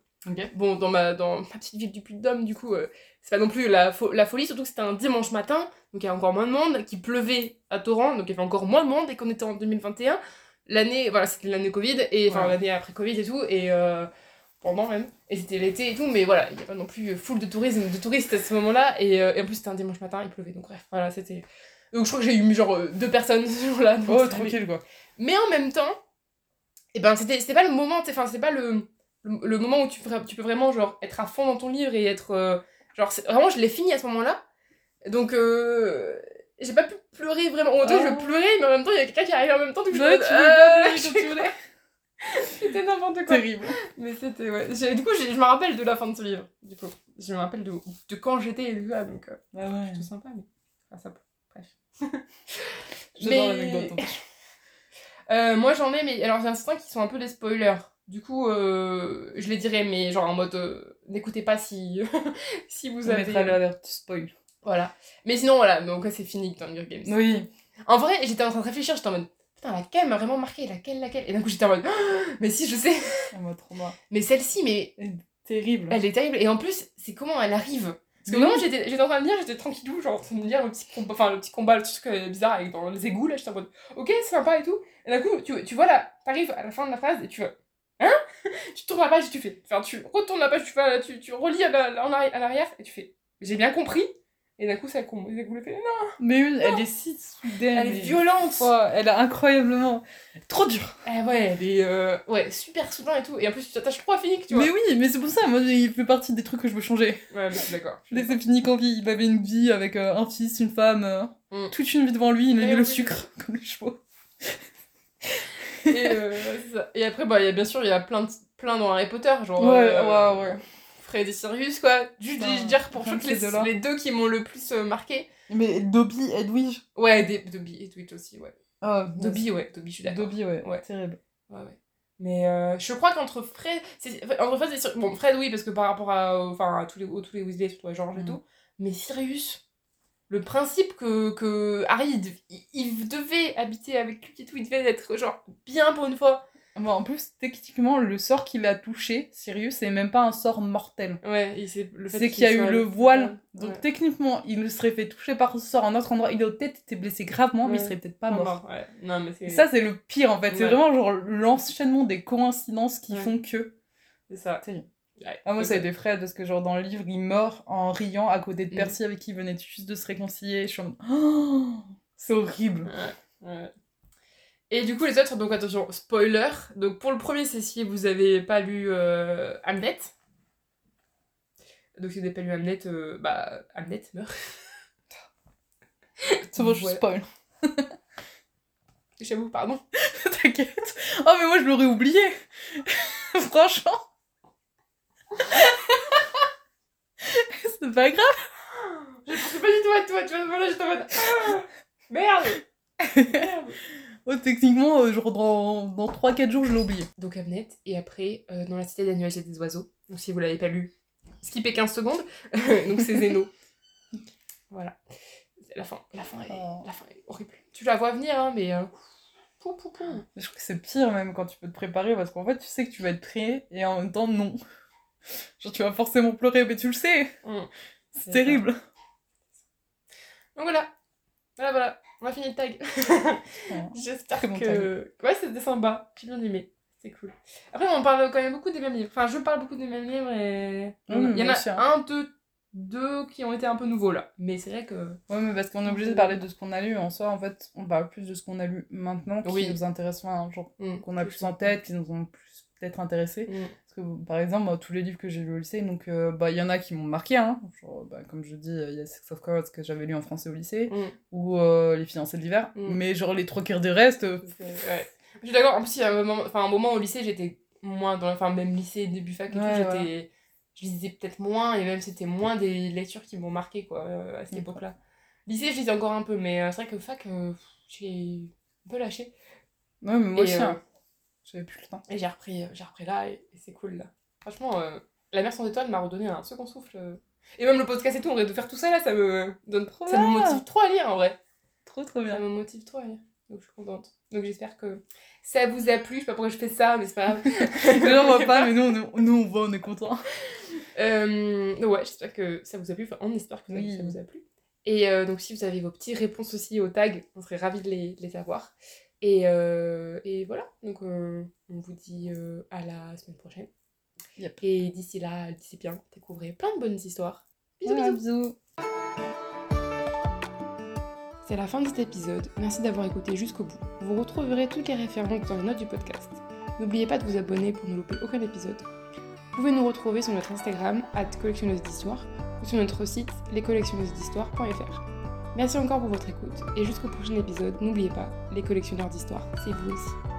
Bon, dans ma, dans ma petite ville du Puy-de-Dôme, du coup, c'est pas non plus la, fo- la folie, surtout que c'était un dimanche matin, donc il y a encore moins de monde, qu'il pleuvait à torrent, donc il y avait encore moins de monde, et qu'on était en 2021. L'année, voilà, c'était l'année Covid, et enfin Ouais. l'année après Covid et tout, et pendant même, et c'était l'été et tout, mais voilà, il n'y a pas non plus full de tourisme, de touristes à ce moment-là, et, euh, et en plus c'était un dimanche matin, il pleuvait, donc bref, voilà, c'était. Donc je crois que j'ai eu genre euh, deux personnes ce jour-là. Oh, tranquille quoi. Mais en même temps, et ben c'était c'était pas le moment, enfin c'était pas le, le, le moment où tu, tu peux vraiment genre être à fond dans ton livre et être euh, genre c'est- vraiment je l'ai fini à ce moment-là. Donc euh, j'ai pas pu pleurer vraiment. En tout cas, Ah. je pleurais mais en même temps il y a quelqu'un qui arrive en même temps donc je me tu euh, C'était n'importe quoi. Terrible. Mais c'était ouais. Du coup, je me rappelle de la fin de ce livre. Du coup, je me rappelle de, de quand j'étais ça donc euh, Ah ouais. plutôt sympa mais enfin, ça bref. J'adore Mais- hein. Euh, moi j'en ai, mais alors il y en a certains qui sont un peu des spoilers. Du coup, euh, je les dirai, mais genre en mode euh, n'écoutez pas si, si vous On avez. mettra l'alerte spoil. Voilà. Mais sinon, voilà, donc c'est fini dans Hunger Games. Oui. En vrai, j'étais en train de réfléchir, j'étais en mode putain, laquelle m'a vraiment marqué, laquelle, laquelle? Et d'un coup, j'étais en mode Ah, mais si, je sais. On m'a trop marre. Mais celle-ci, mais Terrible. elle est terrible. Et en plus, c'est comment elle arrive? Parce que vraiment, j'étais j'étais en train de lire, j'étais tranquillou, genre en train de lire le petit combat, enfin le petit combat, le truc euh, bizarre avec dans les égouts, là, j'étais en mode ok, c'est sympa et tout. Et d'un coup, tu, tu vois là, t'arrives à la fin de la phrase et tu vas hein? Tu tournes la page et tu fais, enfin tu retournes la page, tu, fais, tu, tu relis à la- à l'arrière et tu fais j'ai bien compris. Et d'un coup, ça égouts, le fait non, Mais oui, elle est si soudaine. elle est et- violente. Oh, elle est incroyablement. Trop dure. Eh ouais, elle est euh, ouais, super soudain et tout. Et en plus, tu t'attaches trop à Phoenix, tu vois. Mais oui, mais c'est pour ça, moi, il fait partie des trucs que je veux changer. Ouais, mais suis d'accord. Laissez fini quand il avait une vie avec euh, un fils, une femme, euh, Mm. toute une vie devant lui, il a Mais mis le sucre, comme les chevaux. Et, ouais, c'est ça. Et après, bah, y a, bien sûr, il y a plein, de- plein dans Harry Potter. Genre, Ouais, ouais, ouais. Fred et Sirius, quoi. Juste je dire pour ces les, les deux qui m'ont le plus euh, marqué. Mais Dobby, Edwige. Ouais, des, Dobby et Twitch aussi, ouais. Oh, Dobby, ouais, Dobby, je suis d'accord. Dobby, ouais. Ouais. Terrible. Ouais, ouais. Mais euh, je crois qu'entre Fred. Entre Fred et Sirius. Bon, Fred, oui, parce que par rapport à, enfin, à tous, les, tous les Weasley, surtout à George et Mm. tout. Mais Sirius, le principe que, que Harry, il, dev- il- il devait habiter avec lui et tout, il devait être genre bien pour une fois. Bon, en plus, techniquement, le sort qu'il a touché, Sirius, c'est même pas un sort mortel. Ouais, c'est qu'il y a eu le voile. Ouais. Donc techniquement, il serait fait toucher par ce sort à un autre endroit. Il aurait peut-être été blessé gravement, mais il serait peut-être pas mort. mort, ouais. Non, mais c'est Et ça, c'est le pire en fait. C'est vraiment genre l'enchaînement des coïncidences qui font que. c'est ça. Ah, moi, ça a été Fred parce que, genre, dans le livre, il meurt en riant à côté de Mm. Percy avec qui il venait juste de se réconcilier. Je suis en Oh, c'est horrible. Ouais, ouais. Et du coup, les autres, donc attention, spoiler. Donc pour le premier, c'est si vous avez pas lu euh, Hamlet. Donc si vous n'avez pas lu Hamlet, euh, bah Hamlet meurt. C'est bon, je Ouais. spoil. J'avoue, pardon. T'inquiète. Oh, mais moi, je l'aurais oublié. Franchement. c'est pas grave. Je pensais pas du tout à toi, tu vois, voilà, j'étais en mode. Ah, merde Merde Oh, techniquement, euh, genre, dans, dans 3-4 jours, je l'ai oublié. Donc Hamlet, et après, euh, dans la cité des nuages et des oiseaux. Donc si vous l'avez pas lu, skippez 15 secondes. donc c'est Zeno. voilà. La fin, la fin, est, Oh. la fin est horrible. Tu la vois venir, hein, mais... euh, pou, pou, pou. Je trouve que c'est pire même quand tu peux te préparer parce qu'en fait, tu sais que tu vas être prêt et en même temps, non. Genre, tu vas forcément pleurer, mais tu le sais. Mm. C'est C'est terrible. Donc voilà. Voilà, voilà. On a fini le tag. Ouais. J'espère que... Ouais, c'était sympa. J'ai bien aimé. C'était cool. Après, on parle quand même beaucoup des mêmes livres. Enfin, je parle beaucoup des mêmes livres et... Il y en a un, deux, deux qui ont été un peu nouveaux, là. Mais c'est vrai que... Ouais, mais parce qu'on est obligé de parler de ce qu'on a lu. En soi, en fait, on parle plus de ce qu'on a lu maintenant qui Oui. nous intéresse, enfin, genre, Mm, qu'on a plus en tête, qui nous ont plus peut-être intéressés. Mm. Parce que, par exemple, tous les livres que j'ai lus au lycée, donc, euh, bah, il y en a qui m'ont marqué, hein. Genre, bah, comme je dis, euh, il y a Six of Cards que j'avais lu en français au lycée, Mm. ou euh, Les fiancés de l'hiver. Mm. Mais, genre, les trois quarts du reste, euh, Ouais. Je suis d'accord. En plus, il y a un moment, un moment au lycée, j'étais moins dans. Enfin, même lycée, début fac et Ouais, tout, j'étais. Je lisais peut-être moins, et même c'était moins des lectures qui m'ont marqué, quoi, à cette Mm. époque-là. Lycée, je lisais encore un peu, mais c'est vrai que fac, j'ai un peu lâché. ouais, mais moi aussi, hein. J'avais plus le temps. Et j'ai repris, euh, j'ai repris là, et, et c'est cool, là. Franchement, euh, La mer sans étoiles m'a redonné un second souffle. euh. Et même le podcast et tout, on aurait de faire tout ça, là, ça me donne. Trop Ça me motive trop à lire, en vrai. Trop, trop Ça bien. me motive trop à lire. Donc je suis contente. Donc j'espère que ça vous a plu. Je sais pas pourquoi je fais ça, mais c'est pas grave. Les gens voient pas, mais nous, on est, nous, on voit, on est contents. Euh, donc ouais, j'espère que ça vous a plu. Enfin, on espère que ça- Oui. ça vous a plu. Et euh, donc si vous avez vos petites réponses aussi aux tags, on serait ravis de les, de les avoir. Et, euh, et voilà, donc euh, on vous dit euh, à la semaine prochaine. Yep. Et d'ici là, d'ici bien, découvrez plein de bonnes histoires. Bisous, bisous. bisous. C'est la fin de cet épisode. Merci d'avoir écouté jusqu'au bout. Vous retrouverez toutes les références dans les notes du podcast. N'oubliez pas de vous abonner pour ne louper aucun épisode. Vous pouvez nous retrouver sur notre Instagram, collectionneuse d'histoire, ou sur notre site, lescollectionneusesdhistoire.fr. Merci encore pour votre écoute, et jusqu'au prochain épisode, n'oubliez pas, les collectionneurs d'histoire, c'est vous aussi.